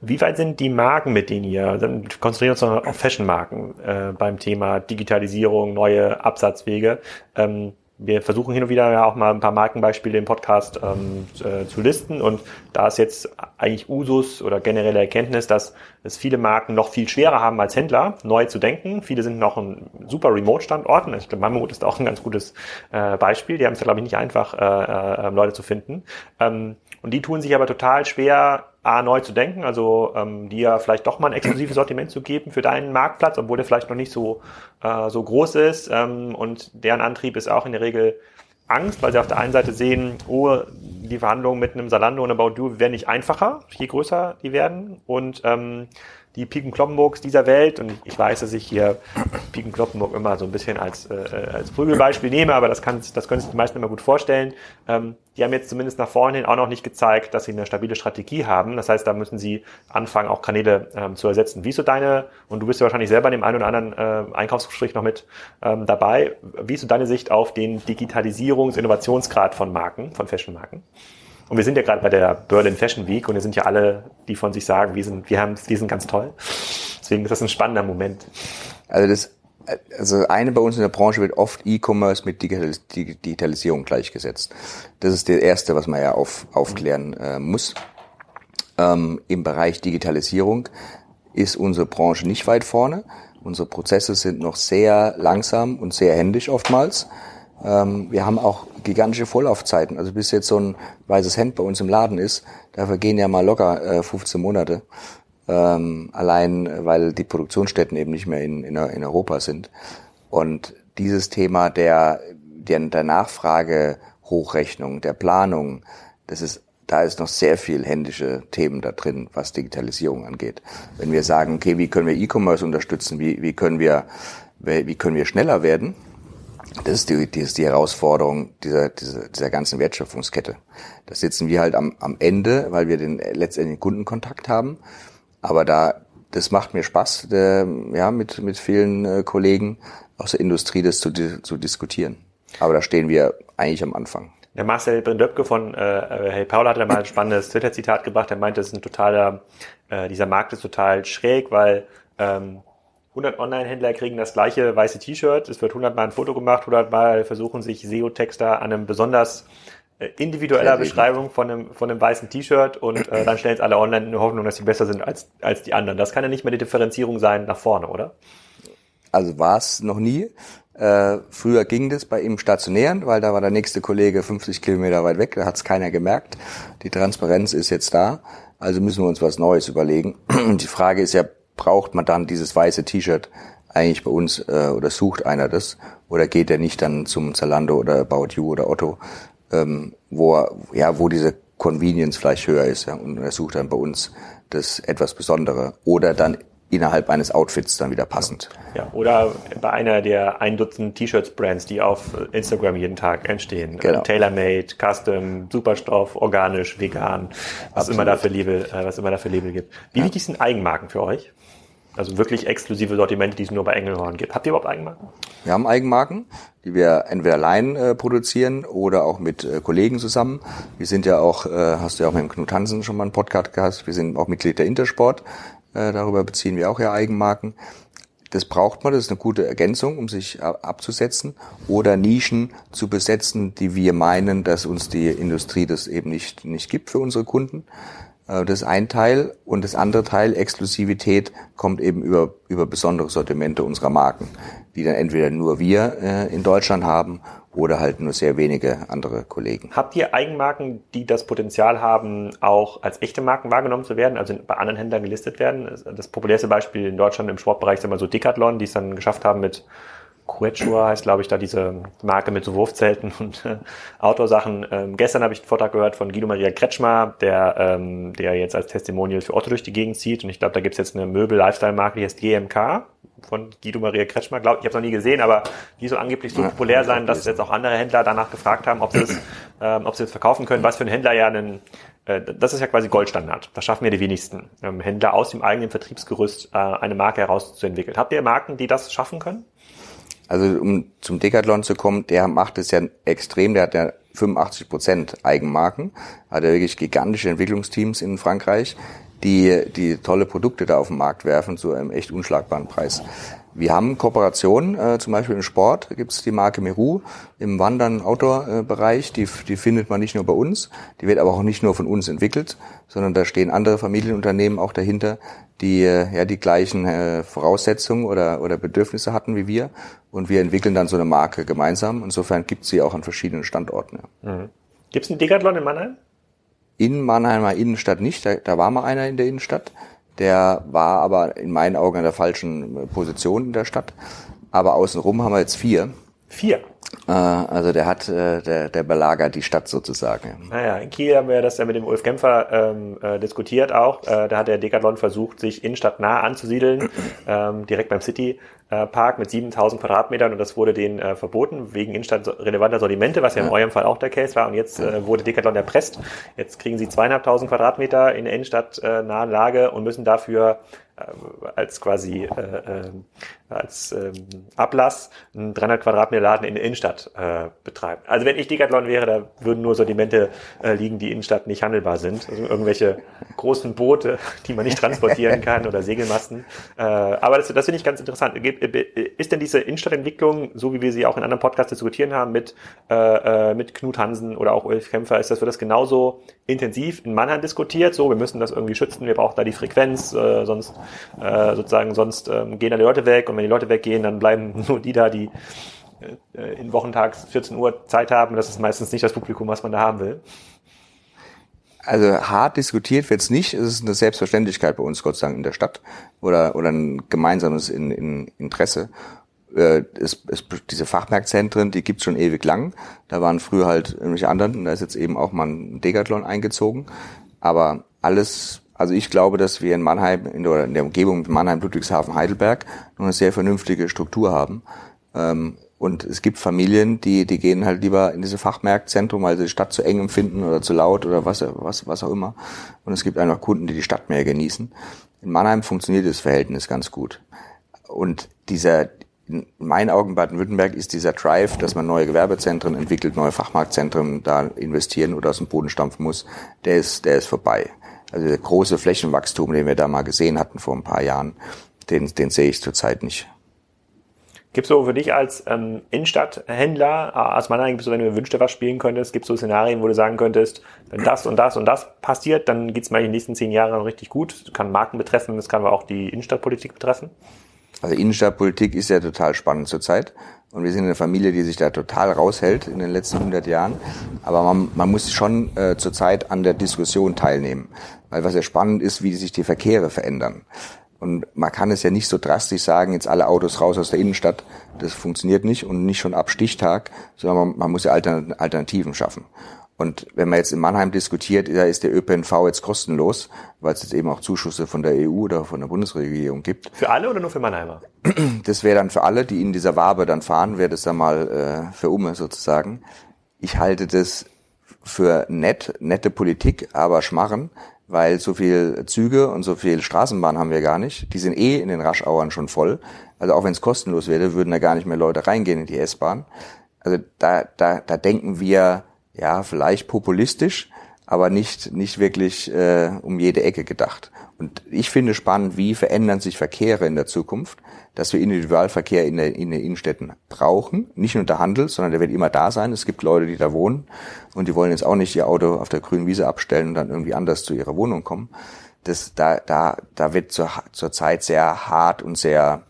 Wie weit sind die Marken, mit denen ihr, dann konzentrieren wir uns auf Fashion-Marken äh, beim Thema Digitalisierung, neue Absatzwege. Ähm, wir versuchen hin und wieder ja auch mal ein paar Markenbeispiele im Podcast ähm, äh, zu listen und da ist jetzt eigentlich Usus oder generelle Erkenntnis, dass es viele Marken noch viel schwerer haben als Händler, neu zu denken. Viele sind noch ein super Remote-Standort. Ich glaube, Mammut ist auch ein ganz gutes äh, Beispiel. Die haben es, glaube ich, nicht einfach, äh, äh, Leute zu finden. Ähm, und die tun sich aber total schwer, A, neu zu denken, also ähm, dir vielleicht doch mal ein exklusives Sortiment zu geben für deinen Marktplatz, obwohl der vielleicht noch nicht so, äh, so groß ist. Ähm, und deren Antrieb ist auch in der Regel Angst, weil sie auf der einen Seite sehen, oh, die Verhandlungen mit einem Salando und About You werden nicht einfacher, je größer die werden. Und ähm, die Piken Kloppenburgs dieser Welt, und ich weiß, dass ich hier Piken Kloppenburg immer so ein bisschen als, äh, als Prügelbeispiel nehme, aber das, kann, das können sich die meisten immer gut vorstellen, ähm, die haben jetzt zumindest nach vorne hin auch noch nicht gezeigt, dass sie eine stabile Strategie haben. Das heißt, da müssen sie anfangen, auch Kanäle ähm, zu ersetzen. Wie ist so deine, und du bist ja wahrscheinlich selber in dem einen oder anderen äh, Einkaufsgespräch noch mit ähm, dabei, wie ist so deine Sicht auf den Digitalisierungs-, Innovationsgrad von Marken, von Fashion-Marken? Und wir sind ja gerade bei der Berlin Fashion Week und wir sind ja alle, die von sich sagen, wir sind, wir haben, wir sind ganz toll. Deswegen ist das ein spannender Moment. Also das, also eine bei uns in der Branche wird oft E-Commerce mit Digitalisierung gleichgesetzt. Das ist das erste, was man ja auf, aufklären äh, muss. Ähm, Im Bereich Digitalisierung ist unsere Branche nicht weit vorne. Unsere Prozesse sind noch sehr langsam und sehr händisch oftmals. Ähm, wir haben auch gigantische Vorlaufzeiten. Also bis jetzt so ein weißes Hemd bei uns im Laden ist, da vergehen ja mal locker äh, 15 Monate. Ähm, allein weil die Produktionsstätten eben nicht mehr in, in, in Europa sind. Und dieses Thema der, der, der Nachfragehochrechnung, der Planung, das ist da ist noch sehr viel händische Themen da drin, was Digitalisierung angeht. Wenn wir sagen, okay, wie können wir E-Commerce unterstützen, wie, wie können wir, wie können wir schneller werden, das ist die, die, ist die Herausforderung dieser, dieser, dieser ganzen Wertschöpfungskette. Da sitzen wir halt am, am Ende, weil wir den letztendlichen Kundenkontakt haben. Aber da, das macht mir Spaß, der, ja, mit, mit vielen äh, Kollegen aus der Industrie das zu, zu diskutieren. Aber da stehen wir eigentlich am Anfang. Der Marcel Brindöpke von äh, Hey Paul hat da mal ein spannendes Twitter-Zitat gebracht. Er meinte, es ist ein totaler, äh, dieser Markt ist total schräg, weil ähm, 100 Online-Händler kriegen das gleiche weiße T-Shirt, es wird 100 Mal ein Foto gemacht, 100 Mal versuchen sich SEO-Texter an einem besonders äh, individueller Beschreibung von einem, von einem weißen T-Shirt und äh, dann stellen es alle online in der Hoffnung, dass sie besser sind als, als die anderen. Das kann ja nicht mehr die Differenzierung sein nach vorne, oder? Also war es noch nie. Äh, früher ging das bei ihm stationären, weil da war der nächste Kollege 50 Kilometer weit weg, da hat es keiner gemerkt. Die Transparenz ist jetzt da, also müssen wir uns was Neues überlegen. Und die Frage ist ja, braucht man dann dieses weiße T-Shirt eigentlich bei uns äh, oder sucht einer das oder geht er nicht dann zum Zalando oder About You oder Otto, ähm, wo er, ja wo diese Convenience vielleicht höher ist ja, und er sucht dann bei uns das etwas Besondere oder dann innerhalb eines Outfits dann wieder passend. Ja, oder bei einer der ein Dutzend T-Shirts-Brands, die auf Instagram jeden Tag entstehen. Genau. Tailor-made, Custom, Superstoff, organisch, vegan, was Absolut. immer da für Label, äh, was immer da für Label gibt. Wie ja. wichtig sind Eigenmarken für euch? Also wirklich exklusive Sortimente, die es nur bei Engelhorn gibt. Habt ihr überhaupt Eigenmarken? Wir haben Eigenmarken, die wir entweder allein äh, produzieren oder auch mit äh, Kollegen zusammen. Wir sind ja auch, äh, hast du ja auch mit dem Knut Hansen schon mal einen Podcast gehabt, wir sind auch Mitglied der Intersport. Äh, darüber beziehen wir auch ja Eigenmarken. Das braucht man, das ist eine gute Ergänzung, um sich abzusetzen oder Nischen zu besetzen, die wir meinen, dass uns die Industrie das eben nicht, nicht gibt für unsere Kunden. Äh, das ist ein Teil. Und das andere Teil, Exklusivität, kommt eben über, über besondere Sortimente unserer Marken, die dann entweder nur wir äh, in Deutschland haben oder halt nur sehr wenige andere Kollegen. Habt ihr Eigenmarken, die das Potenzial haben, auch als echte Marken wahrgenommen zu werden, also bei anderen Händlern gelistet werden? Das populärste Beispiel in Deutschland im Sportbereich ist immer so Decathlon, die es dann geschafft haben mit Quechua heißt, glaube ich, da diese Marke mit so Wurfzelten und äh, Outdoor-Sachen. Ähm, gestern habe ich einen Vortrag gehört von Guido Maria Kretschmer, der, ähm, der jetzt als Testimonial für Otto durch die Gegend zieht. Und ich glaube, da gibt es jetzt eine Möbel-Lifestyle-Marke, die heißt GMK von Guido Maria Kretschmer. Glaub, ich habe es noch nie gesehen, aber die soll angeblich so ja, populär sein, dass jetzt auch andere Händler danach gefragt haben, ob sie es, ähm, ob sie es verkaufen können. Was für ein Händler ja einen äh, das ist ja quasi Goldstandard. Das schaffen ja die wenigsten ähm, Händler aus dem eigenen Vertriebsgerüst äh, eine Marke herauszuentwickeln. Habt ihr Marken, die das schaffen können? Also um zum Decathlon zu kommen, der macht es ja extrem, der hat ja 85 Prozent Eigenmarken, hat er wirklich gigantische Entwicklungsteams in Frankreich, die die tolle Produkte da auf den Markt werfen zu einem echt unschlagbaren Preis. Wir haben Kooperationen, äh, zum Beispiel im Sport gibt es die Marke Meru im Wandern Outdoor-Bereich, die, die findet man nicht nur bei uns, die wird aber auch nicht nur von uns entwickelt, sondern da stehen andere Familienunternehmen auch dahinter, die äh, ja die gleichen äh, Voraussetzungen oder, oder Bedürfnisse hatten wie wir und wir entwickeln dann so eine Marke gemeinsam. Insofern gibt es sie auch an verschiedenen Standorten. Ja. Mhm. Gibt es einen Decathlon in Mannheim? In Mannheimer Innenstadt nicht, da, da war mal einer in der Innenstadt. Der war aber in meinen Augen in der falschen Position in der Stadt. Aber außenrum haben wir jetzt vier. Vier? Äh, also der hat, äh, der, der belagert die Stadt sozusagen. Naja, in Kiel haben wir das ja mit dem Ulf Kämpfer ähm, äh, diskutiert auch. Äh, da hat der Decathlon versucht, sich innenstadtnah anzusiedeln, ähm, direkt beim City äh, Park mit 7000 Quadratmetern und das wurde denen äh, verboten wegen innenstadtrelevanter Sortimente, was ja in eurem Fall auch der Case war. Und jetzt äh, wurde Decathlon erpresst. Jetzt kriegen sie zweieinhalbtausend Quadratmeter in der Innenstadt äh, nahen Lage und müssen dafür äh, als quasi äh, äh, als ähm, Ablass einen 300 Quadratmeter Laden in der Innenstadt äh, betreiben. Also wenn ich Decathlon wäre, da würden nur Sortimente äh, liegen, die Innenstadt nicht handelbar sind. Also irgendwelche großen Boote, die man nicht transportieren kann oder Segelmasten. Äh, aber das, das finde ich ganz interessant. Ist denn diese Innenstadtentwicklung, so wie wir sie auch in anderen Podcasts diskutieren haben, mit, äh, äh, mit Knut Hansen oder auch Ulf Kämpfer, ist das, wird das genauso intensiv in Mannheim diskutiert? So, wir müssen das irgendwie schützen, wir brauchen da die Frequenz, äh, sonst äh, sozusagen, sonst ähm, gehen da die Leute weg und wenn die Leute weggehen, dann bleiben nur die da, die äh, in Wochentags 14 Uhr Zeit haben. Das ist meistens nicht das Publikum, was man da haben will. Also hart diskutiert wird's nicht. Es ist eine Selbstverständlichkeit bei uns, Gott sei Dank, in der Stadt oder, oder ein gemeinsames in, in Interesse. Äh, es, es, diese Fachmarktzentren, die gibt's schon ewig lang. Da waren früher halt irgendwelche anderen. Da ist jetzt eben auch mal ein Decathlon eingezogen. Aber alles also ich glaube, dass wir in Mannheim in der, in der Umgebung Mannheim, Ludwigshafen, Heidelberg noch eine sehr vernünftige Struktur haben. Ähm, und es gibt Familien, die, die gehen halt lieber in diese Fachmarktzentrum, weil sie die Stadt zu eng empfinden oder zu laut oder was, was, was auch immer. Und es gibt einfach Kunden, die die Stadt mehr genießen. In Mannheim funktioniert das Verhältnis ganz gut. Und dieser, in meinen Augen Baden-Württemberg ist dieser Drive, dass man neue Gewerbezentren entwickelt, neue Fachmarktzentren da investieren oder aus dem Boden stampfen muss, der ist, der ist vorbei. Also der große Flächenwachstum, den wir da mal gesehen hatten vor ein paar Jahren, den, den sehe ich zurzeit nicht. Gibt es so für dich als ähm, Innenstadthändler, äh, aus meiner Sicht, so, wenn du Wünschte was spielen könntest, gibt es so Szenarien, wo du sagen könntest, wenn das und das und das passiert, dann geht es mal in den nächsten zehn Jahren richtig gut. Das kann Marken betreffen, das kann aber auch die Innenstadtpolitik betreffen. Also Innenstadtpolitik ist ja total spannend zurzeit. Und wir sind eine Familie, die sich da total raushält in den letzten 100 Jahren. Aber man, man muss schon äh, zurzeit an der Diskussion teilnehmen. Weil was ja spannend ist, wie sich die Verkehre verändern. Und man kann es ja nicht so drastisch sagen, jetzt alle Autos raus aus der Innenstadt. Das funktioniert nicht und nicht schon ab Stichtag, sondern man, man muss ja Alternativen schaffen. Und wenn man jetzt in Mannheim diskutiert, da ist der ÖPNV jetzt kostenlos, weil es jetzt eben auch Zuschüsse von der EU oder von der Bundesregierung gibt. Für alle oder nur für Mannheimer? Das wäre dann für alle, die in dieser Wabe dann fahren, wäre das dann mal äh, für Umme sozusagen. Ich halte das für nett, nette Politik, aber Schmarren, weil so viel Züge und so viel Straßenbahn haben wir gar nicht. Die sind eh in den Raschauern schon voll. Also auch wenn es kostenlos wäre, würden da gar nicht mehr Leute reingehen in die S-Bahn. Also da, da, da denken wir ja, vielleicht populistisch, aber nicht, nicht wirklich äh, um jede Ecke gedacht. Und ich finde spannend, wie verändern sich Verkehre in der Zukunft, dass wir Individualverkehr in, der, in den Innenstädten brauchen. Nicht nur der Handel, sondern der wird immer da sein. Es gibt Leute, die da wohnen und die wollen jetzt auch nicht ihr Auto auf der grünen Wiese abstellen und dann irgendwie anders zu ihrer Wohnung kommen. Das, da, da, da wird zur, zur Zeit sehr hart und sehr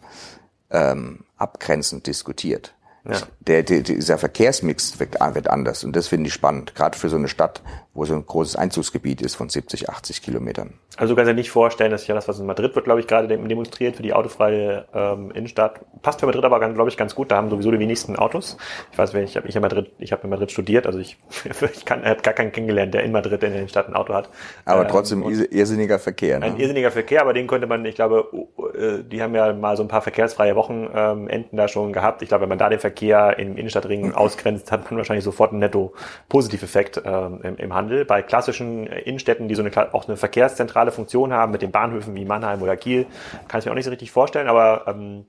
ähm, abgrenzend diskutiert. Ja. Der, der, dieser Verkehrsmix wird, wird anders und das finde ich spannend, gerade für so eine Stadt, wo so ein großes Einzugsgebiet ist von 70, 80 Kilometern. Also du kannst dir nicht vorstellen, dass ja das, was in Madrid wird, glaube ich, gerade demonstriert für die autofreie ähm, Innenstadt. Passt für Madrid aber, glaube ich, ganz gut. Da haben sowieso die wenigsten Autos. Ich weiß, ich habe ich in Madrid, ich habe in Madrid studiert, also ich, ich kann, habe gar keinen kennengelernt, der in Madrid in der Innenstadt ein Auto hat. Aber ähm, trotzdem irrsinniger Verkehr. Ne? Ein irrsinniger Verkehr, aber den könnte man, ich glaube, äh, die haben ja mal so ein paar verkehrsfreie Wochenenden ähm, da schon gehabt. Ich glaube, wenn man da den Verkehr im Innenstadtring ausgrenzt, hat man wahrscheinlich sofort einen netto Positiveffekt ähm, im, im Handel. Handel. Bei klassischen äh, Innenstädten, die so eine, auch eine verkehrszentrale Funktion haben, mit den Bahnhöfen wie Mannheim oder Kiel, kann ich mir auch nicht so richtig vorstellen, aber ähm,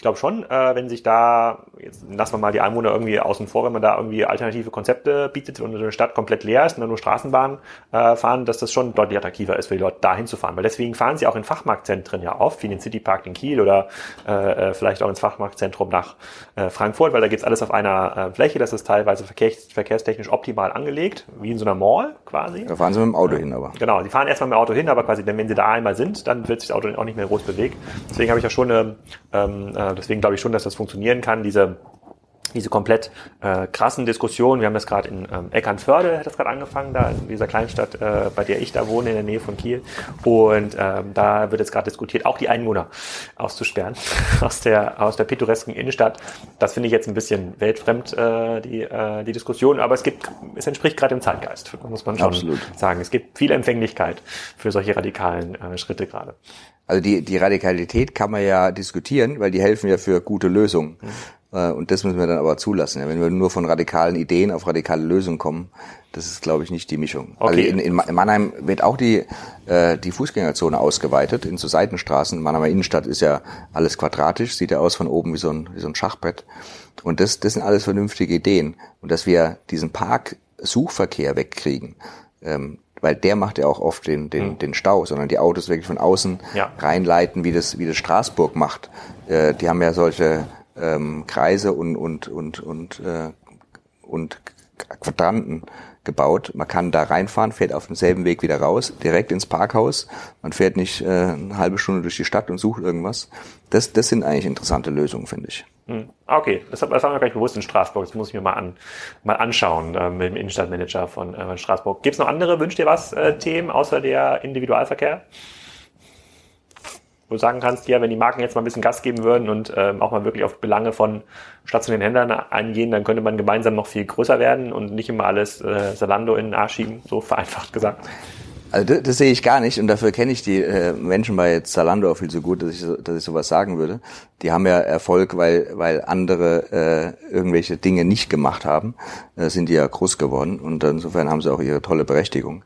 ich glaube schon, äh, wenn sich da, jetzt lassen wir mal die Einwohner irgendwie außen vor, wenn man da irgendwie alternative Konzepte bietet und eine Stadt komplett leer ist und dann nur Straßenbahnen äh, fahren, dass das schon deutlich attraktiver ist für die Leute, da hinzufahren. Weil deswegen fahren sie auch in Fachmarktzentren ja oft, wie in den Citypark in Kiel oder äh, äh, vielleicht auch ins Fachmarktzentrum nach äh, Frankfurt, weil da geht's alles auf einer äh, Fläche, das ist teilweise verkehrs verkehrstechnisch optimal angelegt, wie in so einer Mall quasi. Da fahren sie mit dem Auto hin, aber. Genau, die fahren erstmal mit dem Auto hin, aber quasi, denn wenn sie da einmal sind, dann wird sich das Auto auch nicht mehr groß bewegt. Deswegen habe ich ja schon eine ähm, äh, deswegen glaube ich schon, dass das funktionieren kann, diese diese komplett äh, krassen Diskussionen. Wir haben das gerade in ähm, Eckernförde, hat das gerade angefangen, da in dieser Kleinstadt, äh, bei der ich da wohne, in der Nähe von Kiel. Und ähm, da wird jetzt gerade diskutiert, auch die Einwohner auszusperren aus der aus der pittoresken Innenstadt. Das finde ich jetzt ein bisschen weltfremd, äh, die, äh, die Diskussion, aber es gibt, es entspricht gerade dem Zeitgeist, muss man schon Absolut. sagen. Es gibt viel Empfänglichkeit für solche radikalen äh, Schritte gerade. Also die, die Radikalität kann man ja diskutieren, weil die helfen ja für gute Lösungen. Äh, und das müssen wir dann aber zulassen. Wenn wir nur von radikalen Ideen auf radikale Lösungen kommen, das ist, glaube ich, nicht die Mischung. Okay. Also in, in Mannheim wird auch die, äh, die Fußgängerzone ausgeweitet in so Seitenstraßen. Mannheimer Innenstadt ist ja alles quadratisch, sieht ja aus von oben wie so ein, wie so ein Schachbrett. Und das, das sind alles vernünftige Ideen. Und dass wir diesen Parksuchverkehr wegkriegen, ähm, weil der macht ja auch oft den, den, mhm. den Stau, sondern die Autos wirklich von außen ja. reinleiten, wie das, wie das Straßburg macht. Äh, die haben ja solche ähm, Kreise und, und, und, und, äh, und Quadranten gebaut. Man kann da reinfahren, fährt auf demselben Weg wieder raus, direkt ins Parkhaus. Man fährt nicht äh, eine halbe Stunde durch die Stadt und sucht irgendwas. Das, das sind eigentlich interessante Lösungen, finde ich. Hm. Okay, das, das war mir gar nicht bewusst in Straßburg. Das muss ich mir mal, an, mal anschauen äh, mit dem Innenstadtmanager von äh, Straßburg. Gibt es noch andere, wünscht ihr was, äh, Themen außer der Individualverkehr? Wo du sagen kannst, ja, wenn die Marken jetzt mal ein bisschen Gas geben würden und ähm, auch mal wirklich auf Belange von stationären Händlern eingehen, dann könnte man gemeinsam noch viel größer werden und nicht immer alles äh, Salando in den Arsch schieben, so vereinfacht gesagt. Also das, das sehe ich gar nicht und dafür kenne ich die äh, Menschen bei Zalando auch viel so gut, dass ich, dass ich sowas sagen würde. Die haben ja Erfolg, weil, weil andere äh, irgendwelche Dinge nicht gemacht haben, äh, sind die ja groß geworden und insofern haben sie auch ihre tolle Berechtigung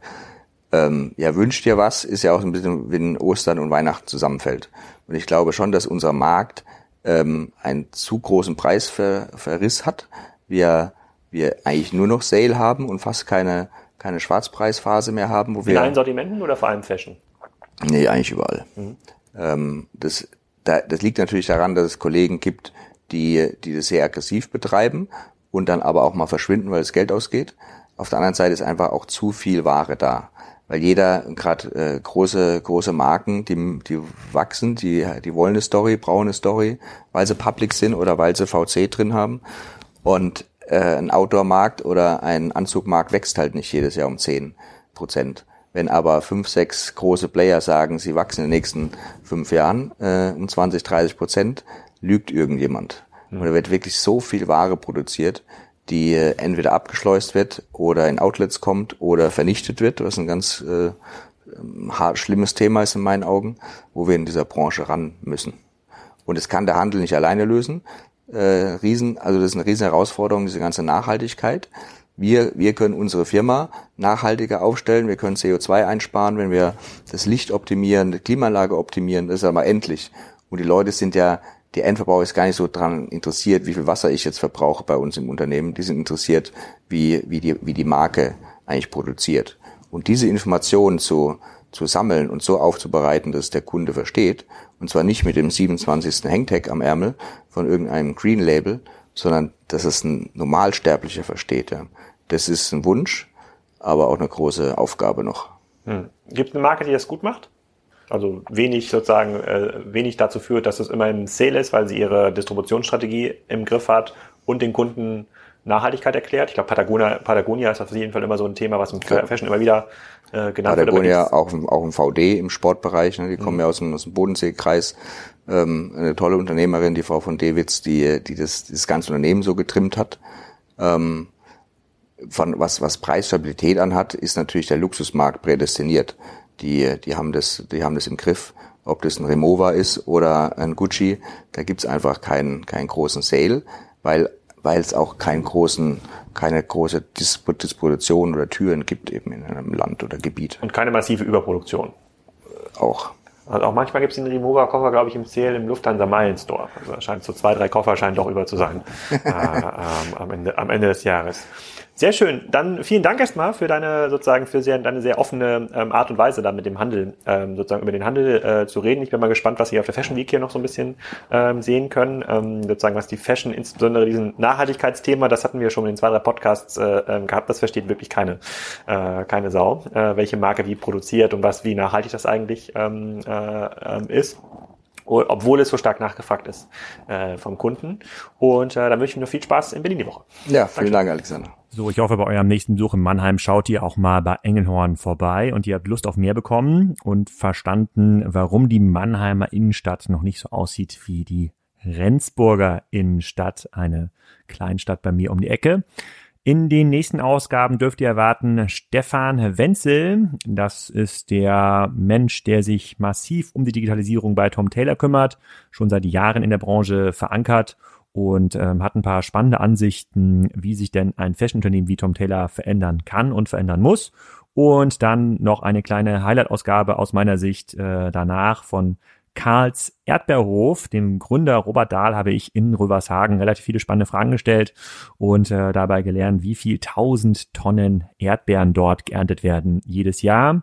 ähm, ja, wünscht dir was, ist ja auch ein bisschen, wenn Ostern und Weihnachten zusammenfällt. Und ich glaube schon, dass unser Markt ähm, einen zu großen Preisverriss hat. Wir, wir eigentlich nur noch Sale haben und fast keine, keine Schwarzpreisphase mehr haben. Wo In wir, allen Sortimenten oder vor allem Fashion? Nee, eigentlich überall. Mhm. Ähm, das, da, das liegt natürlich daran, dass es Kollegen gibt, die, die das sehr aggressiv betreiben und dann aber auch mal verschwinden, weil das Geld ausgeht. Auf der anderen Seite ist einfach auch zu viel Ware da weil jeder, gerade äh, große, große Marken, die, die wachsen, die, die wollen eine Story, brauchen eine Story, weil sie public sind oder weil sie VC drin haben. Und äh, ein Outdoor-Markt oder ein Anzugmarkt wächst halt nicht jedes Jahr um zehn Prozent. Wenn aber fünf, sechs große Player sagen, sie wachsen in den nächsten fünf Jahren äh, um 20, 30 Prozent, lügt irgendjemand. Und da wird wirklich so viel Ware produziert, die entweder abgeschleust wird oder in Outlets kommt oder vernichtet wird, was ein ganz äh, schlimmes Thema ist in meinen Augen, wo wir in dieser Branche ran müssen. Und es kann der Handel nicht alleine lösen. Äh, riesen, also das ist eine riesen Herausforderung, diese ganze Nachhaltigkeit. Wir, wir können unsere Firma nachhaltiger aufstellen, wir können CO2 einsparen, wenn wir das Licht optimieren, die Klimaanlage optimieren, das ist aber endlich. Und die Leute sind ja der Endverbraucher ist gar nicht so dran interessiert, wie viel Wasser ich jetzt verbrauche bei uns im Unternehmen. Die sind interessiert, wie, wie, die, wie die Marke eigentlich produziert. Und diese Informationen zu, zu sammeln und so aufzubereiten, dass der Kunde versteht, und zwar nicht mit dem 27. Hangtag am Ärmel von irgendeinem Green Label, sondern dass es ein Normalsterblicher versteht. Das ist ein Wunsch, aber auch eine große Aufgabe noch. Hm. Gibt eine Marke, die das gut macht? Also wenig sozusagen, äh, wenig dazu führt, dass es immer im Sale ist, weil sie ihre Distributionsstrategie im Griff hat und den Kunden Nachhaltigkeit erklärt. Ich glaube, Patagonia, Patagonia ist auf jeden Fall immer so ein Thema, was im ja. Fashion immer wieder äh, genannt Patagonia wird. Patagonia auch, auch im VD im Sportbereich, ne? die kommen mhm. ja aus dem, aus dem Bodenseekreis. Ähm, eine tolle Unternehmerin, die Frau von Dewitz, die, die das, das ganze Unternehmen so getrimmt hat. Ähm, von was, was Preisstabilität anhat, ist natürlich der Luxusmarkt prädestiniert die, die haben das, die haben das im Griff. Ob das ein Remova ist oder ein Gucci, da gibt's einfach keinen, keinen großen Sale, weil, weil es auch keinen großen, keine große Disposition oder Türen gibt eben in einem Land oder Gebiet. Und keine massive Überproduktion. Auch. Also auch manchmal gibt es den Remova-Koffer, glaube ich, im Sale im Lufthansa Meilen Store. Also scheint so zwei, drei Koffer scheinen doch über zu sein äh, ähm, am, Ende, am Ende des Jahres. Sehr schön. Dann vielen Dank erstmal für deine sozusagen für sehr, deine sehr offene ähm, Art und Weise, da mit dem Handel ähm, sozusagen über den Handel äh, zu reden. Ich bin mal gespannt, was wir auf der Fashion Week hier noch so ein bisschen ähm, sehen können. Ähm, sozusagen was die Fashion, insbesondere diesen Nachhaltigkeitsthema, das hatten wir schon in den zwei drei Podcasts äh, ähm, gehabt. Das versteht wirklich keine äh, keine Sau, äh, welche Marke wie produziert und was wie nachhaltig das eigentlich ähm, äh, ähm, ist. obwohl es so stark nachgefragt ist äh, vom Kunden. Und äh, dann wünsche ich mir noch viel Spaß in Berlin die Woche. Ja, vielen Danke. Dank, Alexander. So, ich hoffe, bei eurem nächsten Besuch in Mannheim schaut ihr auch mal bei Engelhorn vorbei und ihr habt Lust auf mehr bekommen und verstanden, warum die Mannheimer Innenstadt noch nicht so aussieht wie die Rendsburger Innenstadt, eine Kleinstadt bei mir um die Ecke. In den nächsten Ausgaben dürft ihr erwarten Stefan Wenzel. Das ist der Mensch, der sich massiv um die Digitalisierung bei Tom Taylor kümmert, schon seit Jahren in der Branche verankert und ähm, hat ein paar spannende Ansichten, wie sich denn ein Fashion-Unternehmen wie Tom Taylor verändern kann und verändern muss. Und dann noch eine kleine Highlight-Ausgabe aus meiner Sicht äh, danach von Karls Erdbeerhof, dem Gründer Robert Dahl, habe ich in Rövershagen relativ viele spannende Fragen gestellt und äh, dabei gelernt, wie viel tausend Tonnen Erdbeeren dort geerntet werden jedes Jahr.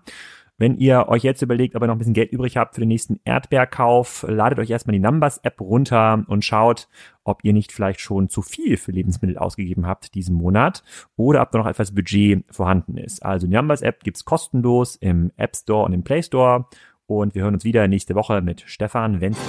Wenn ihr euch jetzt überlegt, ob ihr noch ein bisschen Geld übrig habt für den nächsten Erdbeerkauf, ladet euch erstmal die Numbers-App runter und schaut, ob ihr nicht vielleicht schon zu viel für Lebensmittel ausgegeben habt diesen Monat oder ob da noch etwas Budget vorhanden ist. Also die Numbers-App gibt's kostenlos im App Store und im Play Store und wir hören uns wieder nächste Woche mit Stefan Wenzel.